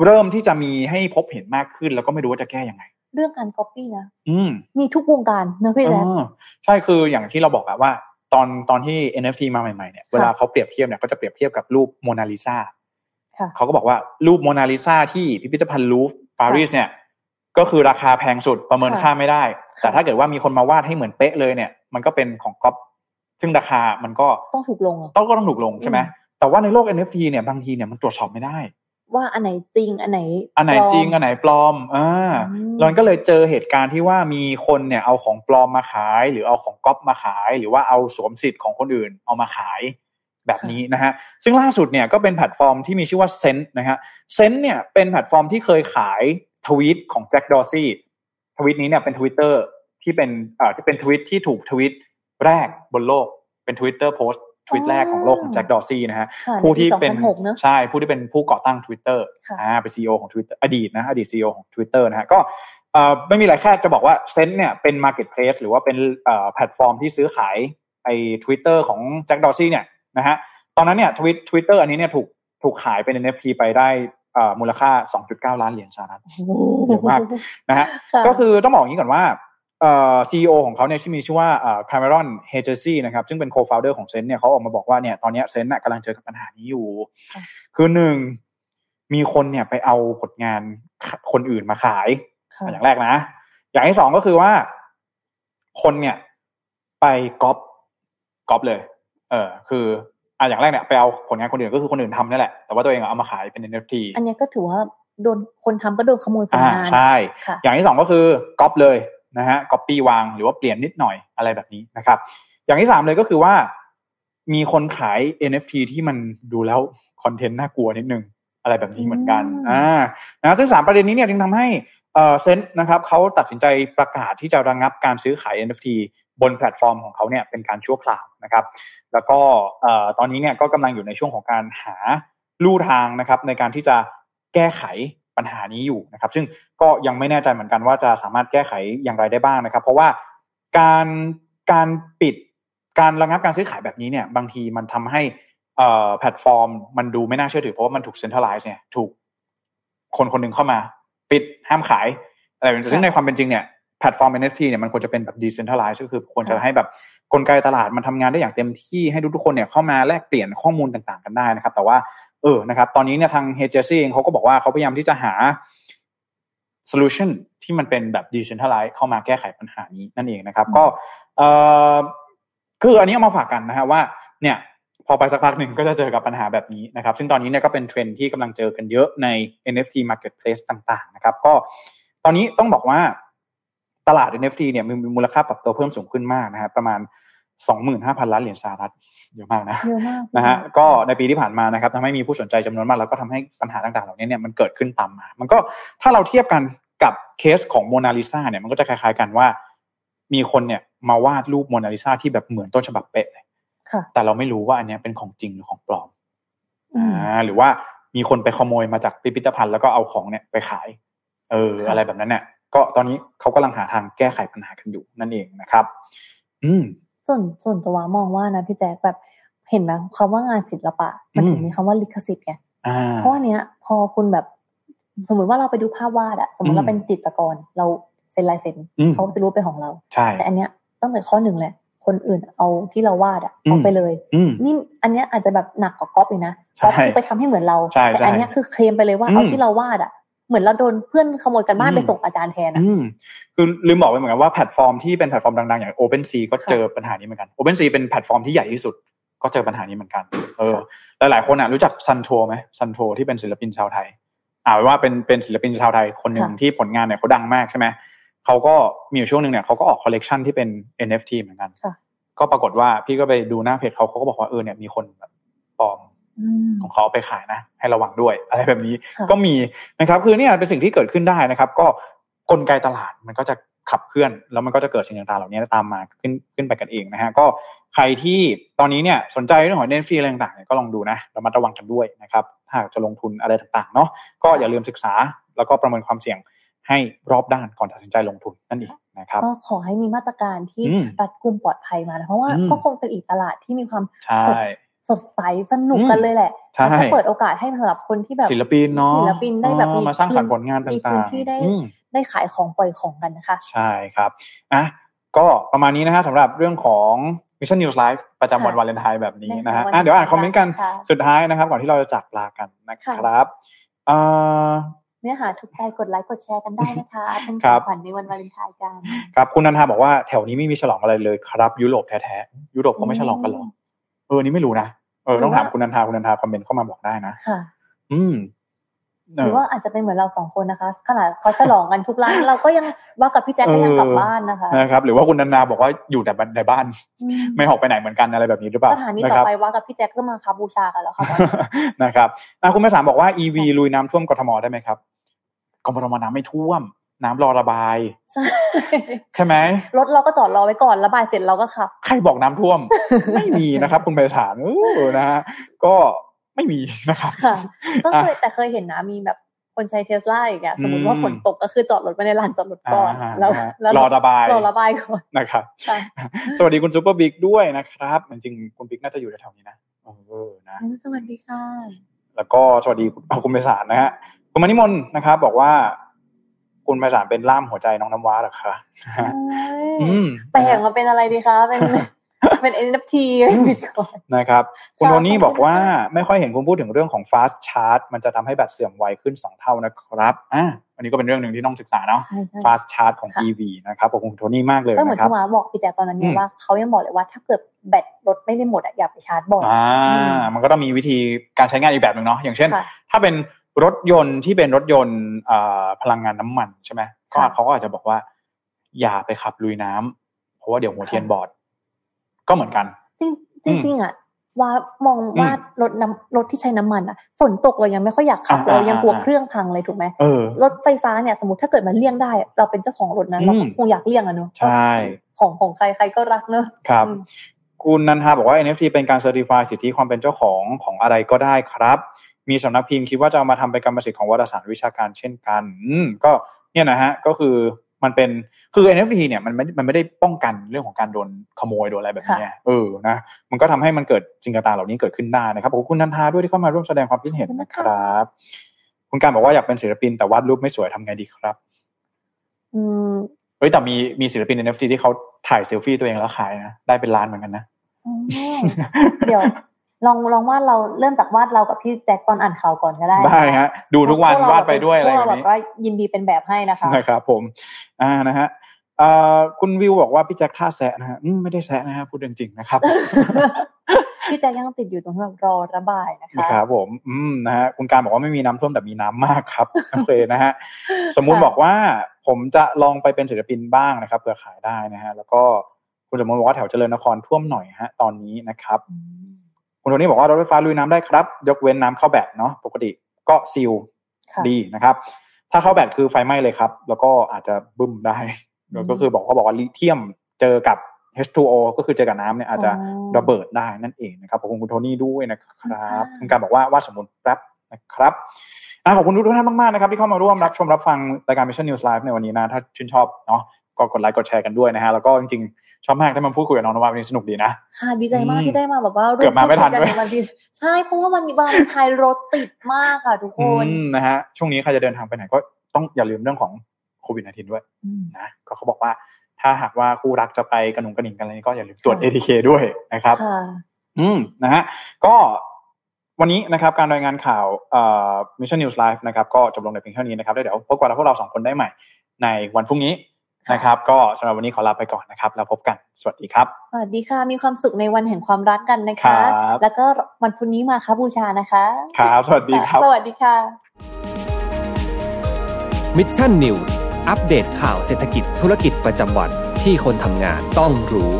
เริ่มที่จะมีให้พบเห็นมากขึ้น แล้วก็ไม่รู้ว่าจะแก้ยังไง เรื่องการ copy นะอืมมีทุกวงการนะพี่แจ๊คเออใช่คืออย่างที่เราบอกอะว่า ตอนตอนที่ NFT มาใหม่ๆเนี่ยเวลาเขาเปรียบเทียบเนี่ยก็จะเปรียบเทียบกับรูปโมนาลิซาค่ะเขาก็บอกว่ารูปโมนาลิซาที่พิพิธภัณฑ์ลูฟร์ปารีสเนี่ย ก็คือราคาแพงสุดประเมินค่ะค่าไม่ได้ค่ะแต่ถ้าเกิดว่ามีคนมาวาดให้เหมือนเป๊ะเลยเนี่ย มันก็เป็นของก๊อปซึ่งราคามันก็ต้องถูกลงอะต้องก็ต้องถูกลงใช่ไหมอืมแต่ว่าในโลก NFT เนี่ยบางทีเนี่ยมันตรวจสอบไม่ได้ ว่าอันไหนจริง อันไหน อันไหนปลอมจริง อันไหนปลอมอ่าอืมเราก็เลยเจอเหตุการณ์ที่ว่ามีคนเนี่ยเอาของปลอมมาขาย หรือเอาของก๊อปมาขาย หรือว่าเอาสวมสิทธิ์ของคนอื่นเอามาขายแบบนี้นะฮะ ซึ่งล่าสุดเนี่ยก็เป็นแพลตฟอร์มที่มีชื่อว่าเซนนะฮะเซนเนี่ยเป็นแพลตฟอร์มที่เคยขายทวีตของ Jack Dorsey ทวีตนี้เนี่ยเป็นทวิตเตอร์ที่เป็นเอ่อที่เป็นทวิตที่ถูกทวิตแรกบนโลกเป็นทวิตเตอร์โพสต์ ทวิตแรกของโลกของ Jack Dorsey นะฮะค่ะผู้ที่เป็นในปี2006เนอะใช่ผู้ที่เป็นผู้ก่อตั้ง Twitter ค่ะอ่าเป็น CEO ของ Twitter อดีตนะอดีต CEO ของ Twitter นะฮะก็เอ่อไม่มีอะไรแค่จะบอกว่าเซนเนี่ยเป็น Marketplace หรือว่าเป็นเอ่อแพลตฟอร์มที่ซื้อขายไอ้ Twitter ของ Jack Dorsey เนี่ยนะฮะตอนนั้นเนี่ยทวิตทวิตเตอร์อันนี้เนี่ยถูกถูกขายเป็น NFT ไปได้เอ่อมูลค่า 2.9 ล้านเหรียญสหรัฐโอ้โหเยอะมากนะฮะะก็คือต้องบอกอย่างนี้ก่อนว่า เอ่อ CEO ของเขาเนี่ยที่มีชื่อว่าเอ่อ Cameron Hejazi นะครับซึ่งเป็น co-founder ของเซนเนี่ยเขาออกมาบอกว่าเนี่ยตอนเนี้ยเซนน่ะกำลังเจอกับปัญหานี้อยู่ค่ะคือหนึ่งมีคนเนี่ยไปเอาผลงานคนอื่นมาขายค่ะอย่างแรกนะ อย่างที่สองก็คือว่า คนเนี่ย ไปก๊อปก๊อปเลย เออ คืออะอย่างแรกเนี่ยไปเอาผลงานคนอื่นก็คือคนอื่นทำนั่นแหละแต่ว่าตัวเองเอามาขายเป็น NFT อันเนี้ยก็ถือว่าโดนคนทำก็โดนขโมยผลงานอ่าใช่ค่ะอย่างที่สองก็คือก๊อปเลย นะฮะก๊อปปี้วางหรือว่าเปลี่ยนนิดหน่อยอะไรแบบนี้นะครับ อย่างที่สามเลยก็คือว่า มีคนขาย NFT ที่มันดูแล้ว content น่ากลัวนิดนึงอะไรแบบนี้เหมือนกันอืมอ่านะซึ่งสามประเด็นนี้เนี่ยจึงทำให้เอ่อเซนต์นะครับเขาตัดสินใจประกาศที่จะระงับการซื้อขาย NFT บนแพลตฟอร์มของเขาเนี่ยเป็นการชั่วคราวนะครับ แล้วก็เอ่อตอนนี้เนี่ยก็กำลังอยู่ในช่วงของการหาลู่ทางนะครับ ในการที่จะแก้ไข ปัญหานี้อยู่นะครับ ซึ่งก็ยังไม่แน่ใจเหมือนกันว่าจะสามารถแก้ไขอย่างไรได้บ้างนะครับ เพราะว่าการการปิดการระงับการซื้อขายแบบนี้เนี่ยบางทีมันทำให้แพลตฟอร์ม มันดูไม่น่าเชื่อถือเพราะว่ามันถูกเซ็นทรัลไลซ์เนี่ยถูกคนคนหนึ่งเข้ามา ปิดห้ามขายอะไรแบบนี้ซึ่งในความเป็นจริงเนี่ยแพลตฟอร์ม NFT เนี่ยมันควรจะเป็นแบบ decentralized ก็คือควรจะให้แบบกลไกตลาดมันทำงานได้อย่างเต็มที่ให้ทุกๆคนเนี่ยเข้ามาแลกเปลี่ยนข้อมูลต่างๆ กันได้นะครับ แต่ว่า เออนะครับ ตอนนี้เนี่ยทาง h j c เองเขาก็บอกว่าเขาพยายามที่จะหา solution ที่มันเป็นแบบ decentralized เข้ามาแก้ไขปัญหานี้นั่นเองนะครับ ก็เออคืออันนี้เอามาฝากกันนะฮะว่า เนี่ย พอไปสักพักหนึ่งก็จะเจอกับปัญหาแบบนี้นะครับ ซึ่งตอนนี้เนี่ยก็เป็นเทรนที่กำลังเจอกันเยอะใน NFT marketplace ต่างๆ นะครับ ก็ตอนนี้ต้องบอกว่าตลาด NFT เนี่ยมีมูลค่าปรับตัวเพิ่มสูงขึ้นมากนะครับประมาณ 25,000 ล้านเหรียญสหรัฐ เยอะมากนะเยอะมากนะฮะก็ในปีที่ผ่านมานะครับทำให้มีผู้สนใจจำนวนมากแล้วก็ทำให้ปัญหาต่างๆเหล่านี้เนี่ยมันเกิดขึ้นตามมา มันก็ถ้าเราเทียบกันกับเคสของโมนาลิซาเนี่ยมันก็จะคล้ายๆกันว่า มีคนเนี่ยมาวาดรูปโมนาลิซาที่แบบเหมือนต้นฉบับเป๊ะเลยค่ะแต่เราไม่รู้ว่าอันเนี้ยเป็นของจริงหรือของปลอมอืมอ่าหรือว่ามีคนไปขโมยมาจากพิพิธภัณฑ์แล้วก็เอาของเนี่ยไปขาย เออค่ะอะไรแบบนั้นเนี่ยก็ตอนนี้เขากำลังหาทางแก้ไขปัญหากันอยู่นั่นเองนะครับ อืม ส่วนส่วนตัวมองว่านะพี่แจ๊คแบบเห็นไหมคำว่างานศิลปะ มันถึงอืมมีคำว่าลิขสิทธิ์ไงอ่าเพราะว่าเนี้ย พอคุณแบบ สมมติว่าเราไปดูภาพวาดอะสมมอืติมเราเป็นจิตรกร เราเซ็นลายเซ็นอืมเขาจะรู้เป็นของเราใช่แต่อันเนี้ยตั้งแต่ข้อหนึ่งแหละคนอื่นเอาที่เราวาดอะอืมเอาไปเลยอืมนี่อันเนี้ยอาจจะแบบหนักกว่าก๊อปอีกนะใช่ก๊อปคือไปทำให้เหมือนเราใช่แต่ใช่อันเนี้ยคือเคลมไปเลยว่าอืมเอาที่เราวาดอะ เหมือนเราโดนเพื่อนขโมยการบ้านอืมไปส่งอาจารย์แทนอะอืมคือลืมบอกไปเหมือนกันว่าแพลตฟอร์มที่เป็นแพลตฟอร์มดังๆ อย่าง OpenSea ก็ค่ะเจอปัญหานี้เหมือนกัน OpenSea เป็นแพลตฟอร์มที่ใหญ่ที่สุด ก็เจอปัญหานี้เหมือนกัน เออหลายๆคนอะรู้จัก Suntur ไหม Suntur ที่เป็นศิลปินชาวไทยอ่าว่าเป็นเป็นศิลปินชาวไทยคนหนึ่งค่ะที่ผลงานเนี่ยเขาดังมากใช่ไหมเขาก็มีอยู่ช่วงหนึ่งเนี่ยเขาก็ออกคอลเลกชันที่เป็น NFT เหมือนกันค่ะก็ปรากฏว่าพี่ก็ไปดูหน้าเพจเขาเขาก็บอกว่าเออเนี่ยมีคนแบบปลอมอืม ของเขาเอาไปขายนะ ให้ระวังด้วย อะไรแบบนี้ค่ะก็มีนะครับ คือเนี่ยเป็นสิ่งที่เกิดขึ้นได้นะครับ ก็กลไกตลาดมันก็จะขับเคลื่อน แล้วมันก็จะเกิดสิ่งต่างๆเหล่านี้ตามมาขึ้นขึ้นไปกันเองนะฮะก็ใครที่ตอนนี้เนี่ยสนใจเรื่องของเดนฟรีอะไรต่างๆเนี่ยก็ลองดูนะระมัดระวังกันด้วยนะครับถ้าหากจะลงทุนอะไรต่างๆเนาะก็อย่าลืมศึกษาแล้วก็ประเมินความเสี่ยงให้รอบด้านก่อนตัดสินใจลงทุนนั่นเองนะครับก็ขอให้มีมาตรการที่อืมรัดกุมปลอดภัยมานะเพราะว่าอืมก็คงเป็นอีกตลาดที่มีความใช่ สดใสสนุกกันเลยแหละใช่แล้วก็เปิดโอกาสให้สำหรับคนที่แบบศิลปินเนาะศิลปินได้แบบเออมีมาสร้างสรรค์ผลงานต่างๆมีพื้นที่ได้อืมได้ขายของปล่อยของกันนะคะ ใช่ครับอะก็ประมาณนี้นะฮะสำหรับเรื่องของ Mission News Live ประจำวันค่ะวาเลนไทน์แบบนี้นะฮะในวันอะเดี๋ยวอ่านคอมเมนต์กันค่ะสุดท้ายนะครับ ก่อนที่เราจะจากลากันนะครับเอ่อเนื้อหาถูกใจกดไลค์กดแชร์กันได้นะคะเป็นของขวัญครับในวันวาเลนไทน์กัน ครับคุณนันทาบอกว่าแถวนี้ไม่มีฉลองอะไรเลยครับ ยุโรปแท้ๆยุโรปเขาไม่ฉลองกันเหรอเอออนนี่ไม่รู้นะเออต้องถามคุณนันทาคุณนันทาคอมเมนต์เข้ามาบอกได้นะค่ะ อืมเอหรืออว่าอาจจะเป็นเหมือนเราสองคนนะคะ ขนาดเขาฉลองกันทุกร้านเราก็ยังว่ากับพี่แจ๊คก็ยังกลับบ้านนะคะนะครับ หรือว่าคุณนันทาบอกว่าอยู่แต่ในบ้านอืมไม่ออกไปไหนเหมือนกันอะไรแบบนี้หรือเปล่าสถานีนะต่คอรับไปว่ากับพี่แจ๊คก็มาคาบูชากันแล้วค่ะนะครับอะคุณแม่สามบอกว่า EV ลุยน้ำท่วมกทมได้ไหมครับกทมน้ำไม่ท่วม น้ำรอระบายใช่ใช่ไหมรถเราก็จอดรอไว้ก่อนระบายเสร็จเราก็ขับ ใครบอกน้ำท่วม ไม่มีนะครับ คุณไพศาลเออนะฮะก็ไม่มีนะครับค่ะก็เคยแต่เคยเห็นนะมีแบบคนใช้เทสลาอีกอะสมมติว่าอืมฝนตกก็คือจอดรถไว้ในลานจอดรถก่อนอ่าแล้วนะฮะแล้วรอระบายรอระบายก่อนนะครับค่ะสวัสดีคุณซูเปอร์บิ๊กด้วยนะครับจริงๆคุณบิ๊กน่าจะอยู่แถวๆนี้นะเออนะอุ๊ยสวัสดีค่ะแล้วก็สวัสดีคุณอ่าคุณไพศาลนะฮะคุณมณิมนต์นะครับบอกว่า คุณไพศาลเป็นล่ามหัวใจน้องน้ำว้าเหรอคะโอ้ยอืมแปลงมาเป็นอะไรดีคะ เป็นเป็น NFT บิตคอยนะครับ คุณค่ะโทนี่ขอบคุณบอกว่าค่ะไม่ค่อยเห็นคุณพูดถึงเรื่องของ fast charge มันจะทำให้แบตเสื่อมไวขึ้นสองเท่านะครับอะอันนี้ก็เป็นเรื่องหนึ่งที่ต้องศึกษาเนาะใช่ใช่ fast charge ของค่ะ EV นะครับขอบคุณโทนี่มากเลยก็เหมือนนะครับที่หมาบอกพี่แจ๊คตอนนั้นเนี่อืยมว่าเขายังบอกเลยว่าถ้าเกิดแบตรถไม่ได้หมดอะอย่าไปชาร์จบ่อยอ่าอืมมันก็ต้องมีวิธีการใช้งานอีกแบบหนึ่งเนาะอย่างเช่นค่ะถ้าเป็น รถยนต์ที่เป็นรถยนต์อ่าพลังงานน้ำมันใช่ไหมก็ค่ะเขาก็อาจจะบอกว่า อย่าไปขับลุยน้ำเพราะว่าเดี๋ยวหัวค่ะเทียนบอด ก็เหมือนกันจริงจริงๆอะว่ามองว่ารถน้ำรถที่ใช้น้ำมันอะฝนตกเรายังไม่ค่อยอยากขับอ่าเรายังกลัวอ่าเครื่องพังเลยถูกไหมเออรถไฟฟ้าเนี่ยสมมติถ้าเกิดมันเลี่ยงได้ เราเป็นเจ้าของรถนั้นอืมเราก็คงอยากเลี่ยงอะเนอะใช่ของของใครใครก็รักเนอะครับอืมคุณนันทาบอกว่า NFT เป็นการเซอร์ติฟายสิทธิความเป็นเจ้าของของอะไรก็ได้ครับ มีสำนักพิมพ์คิดว่าจะเอามาทำเป็นกรรมสิทธิ์ของวารสารวิชาการเช่นกัน อืมก็เนี่ยนะฮะก็คือมันเป็นคือ NFT เนี่ยมันไม่มันไม่ได้ป้องกันเรื่องของการโดนขโมยโดนอะไรแบบนี้ไงเออนะมันก็ทำให้มันเกิดสิ่งต่างๆเหล่านี้เกิดขึ้นได้นะครับขอบคุณนันทาด้วยที่เข้ามาร่วมแสดงความคิดเห็นนะครับ คุณการบอกว่าอยากเป็นศิลปินแต่วาดรูปไม่สวยทำไงดีครับ อืมเฮ้ยแต่มีมีศิลปิน NFT ที่เขาถ่ายเซลฟี่ตัวเองแล้วขายนะได้เป็นล้านเหมือนกันนะอ๋อเดี๋ยว ลองลองวาดเราเริ่มจากวาดเรากับพี่แจ็คตอนอ่านข่าวก่อนก็ได้ได้ฮะดูทุกวันพเรวาดไปด้วยอะไรพแบวกบเรานี้แบบว่ายินดีเป็นแบบให้นะคะนะครับผมอ่านะฮะเอ่อคุณวิวบอกว่าพี่แจ็คท่าแซะนะฮะอืมไม่ได้แซะนะฮะพูดจริงๆนะครับพี่แจ็คยังติดอยู่ตรงที่แบบรอระบายนะคะนะครับผมอืมนะฮะคุณการบอกว่าไม่มีน้ำท่วมแต่มีน้ำมากครับโอเคนะฮะสมมุติค่ะบอกว่าผมจะลองไปเป็นศิลปินบ้างนะครับเผื่อขายได้นะฮะแล้วก็คุณสมมติบอกว่าแถวเจริญนครท่วมหน่อยฮะ ตอนนี้นะครับอืม คุณโทนี่บอกว่ารถไฟฟ้าลุยน้ำได้ครับ ยกเว้นน้ำเข้าแบตเนาะปกติก็ซีลค่ะดีนะครับ ถ้าเข้าแบตคือไฟไหม้เลยครับ แล้วก็อาจจะบึ้มได้อืมก็คือบอกเขาบอกว่าลิเทียมเจอกับ H2O ก็คือเจอกับน้ำเนี่ยอาจจะอ๋อระเบิดได้นั่นเองนะครับขอบคุณคุณโทนี่ด้วยนะครับค่ะคุณการบอกว่าว่าดสมมติแป๊บนะครับอะขอบคุณทุกท่านมากๆนะครับที่เข้ามาร่วมรับชมรับฟังรายการ Mission News Live ในวันนี้นะ ถ้าชื่นชอบเนาะก็กดไลค์กดแชร์กันด้วยนะฮะแล้วก็จริงๆ ชอบมากที่มาพูดคุยกับน้องนวาวันนี้สนุกดีนะ ค่ะดีใจมากอืมที่ได้มาแบบว่าเกือบมาไม่ทันร่วด้วยพูกัใวันที่ใช่เพราะว่าวันนี้วันไทยรถติดมากค่ะทุกคอืนมนะฮะช่วงนี้ใครจะเดินทางไปไหนก็ต้องอย่าลืมเรื่องของโควิด -19 ด้วยอืมนะก็เขาบอกว่าถ้าหากว่าคู่รักจะไปกระหนุงกระหนิงกันอะไรนี้ก็อย่าลืมตรวจค่ะ ATK ด้วยนะครับค่ะอืมนะฮะก็วันนี้นะครับการรายงานข่าวเอ่อ Mission News Live นะครับก็จบลงในเพียงเท่านี้นะครับแล้วเดี๋ยวพบกับพวกเราสองคนได้ใหม่ในวันพรุ่งนี้ค่ะ นะครับ ก็สำหรับวันนี้ขอลาไปก่อนนะครับ แล้วพบกัน สวัสดีครับ สวัสดีค่ะ มีความสุขในวันแห่งความรักกันนะคะครับแล้วก็วันพุธนี้มาครับบูชานะคะ ครับ สวัสดีครับ สวัสดีค่ะมิชชั่นนิวส์อัปเดตข่าวเศรษฐกิจธุรกิจประจำวันที่คนทำงานต้องรู้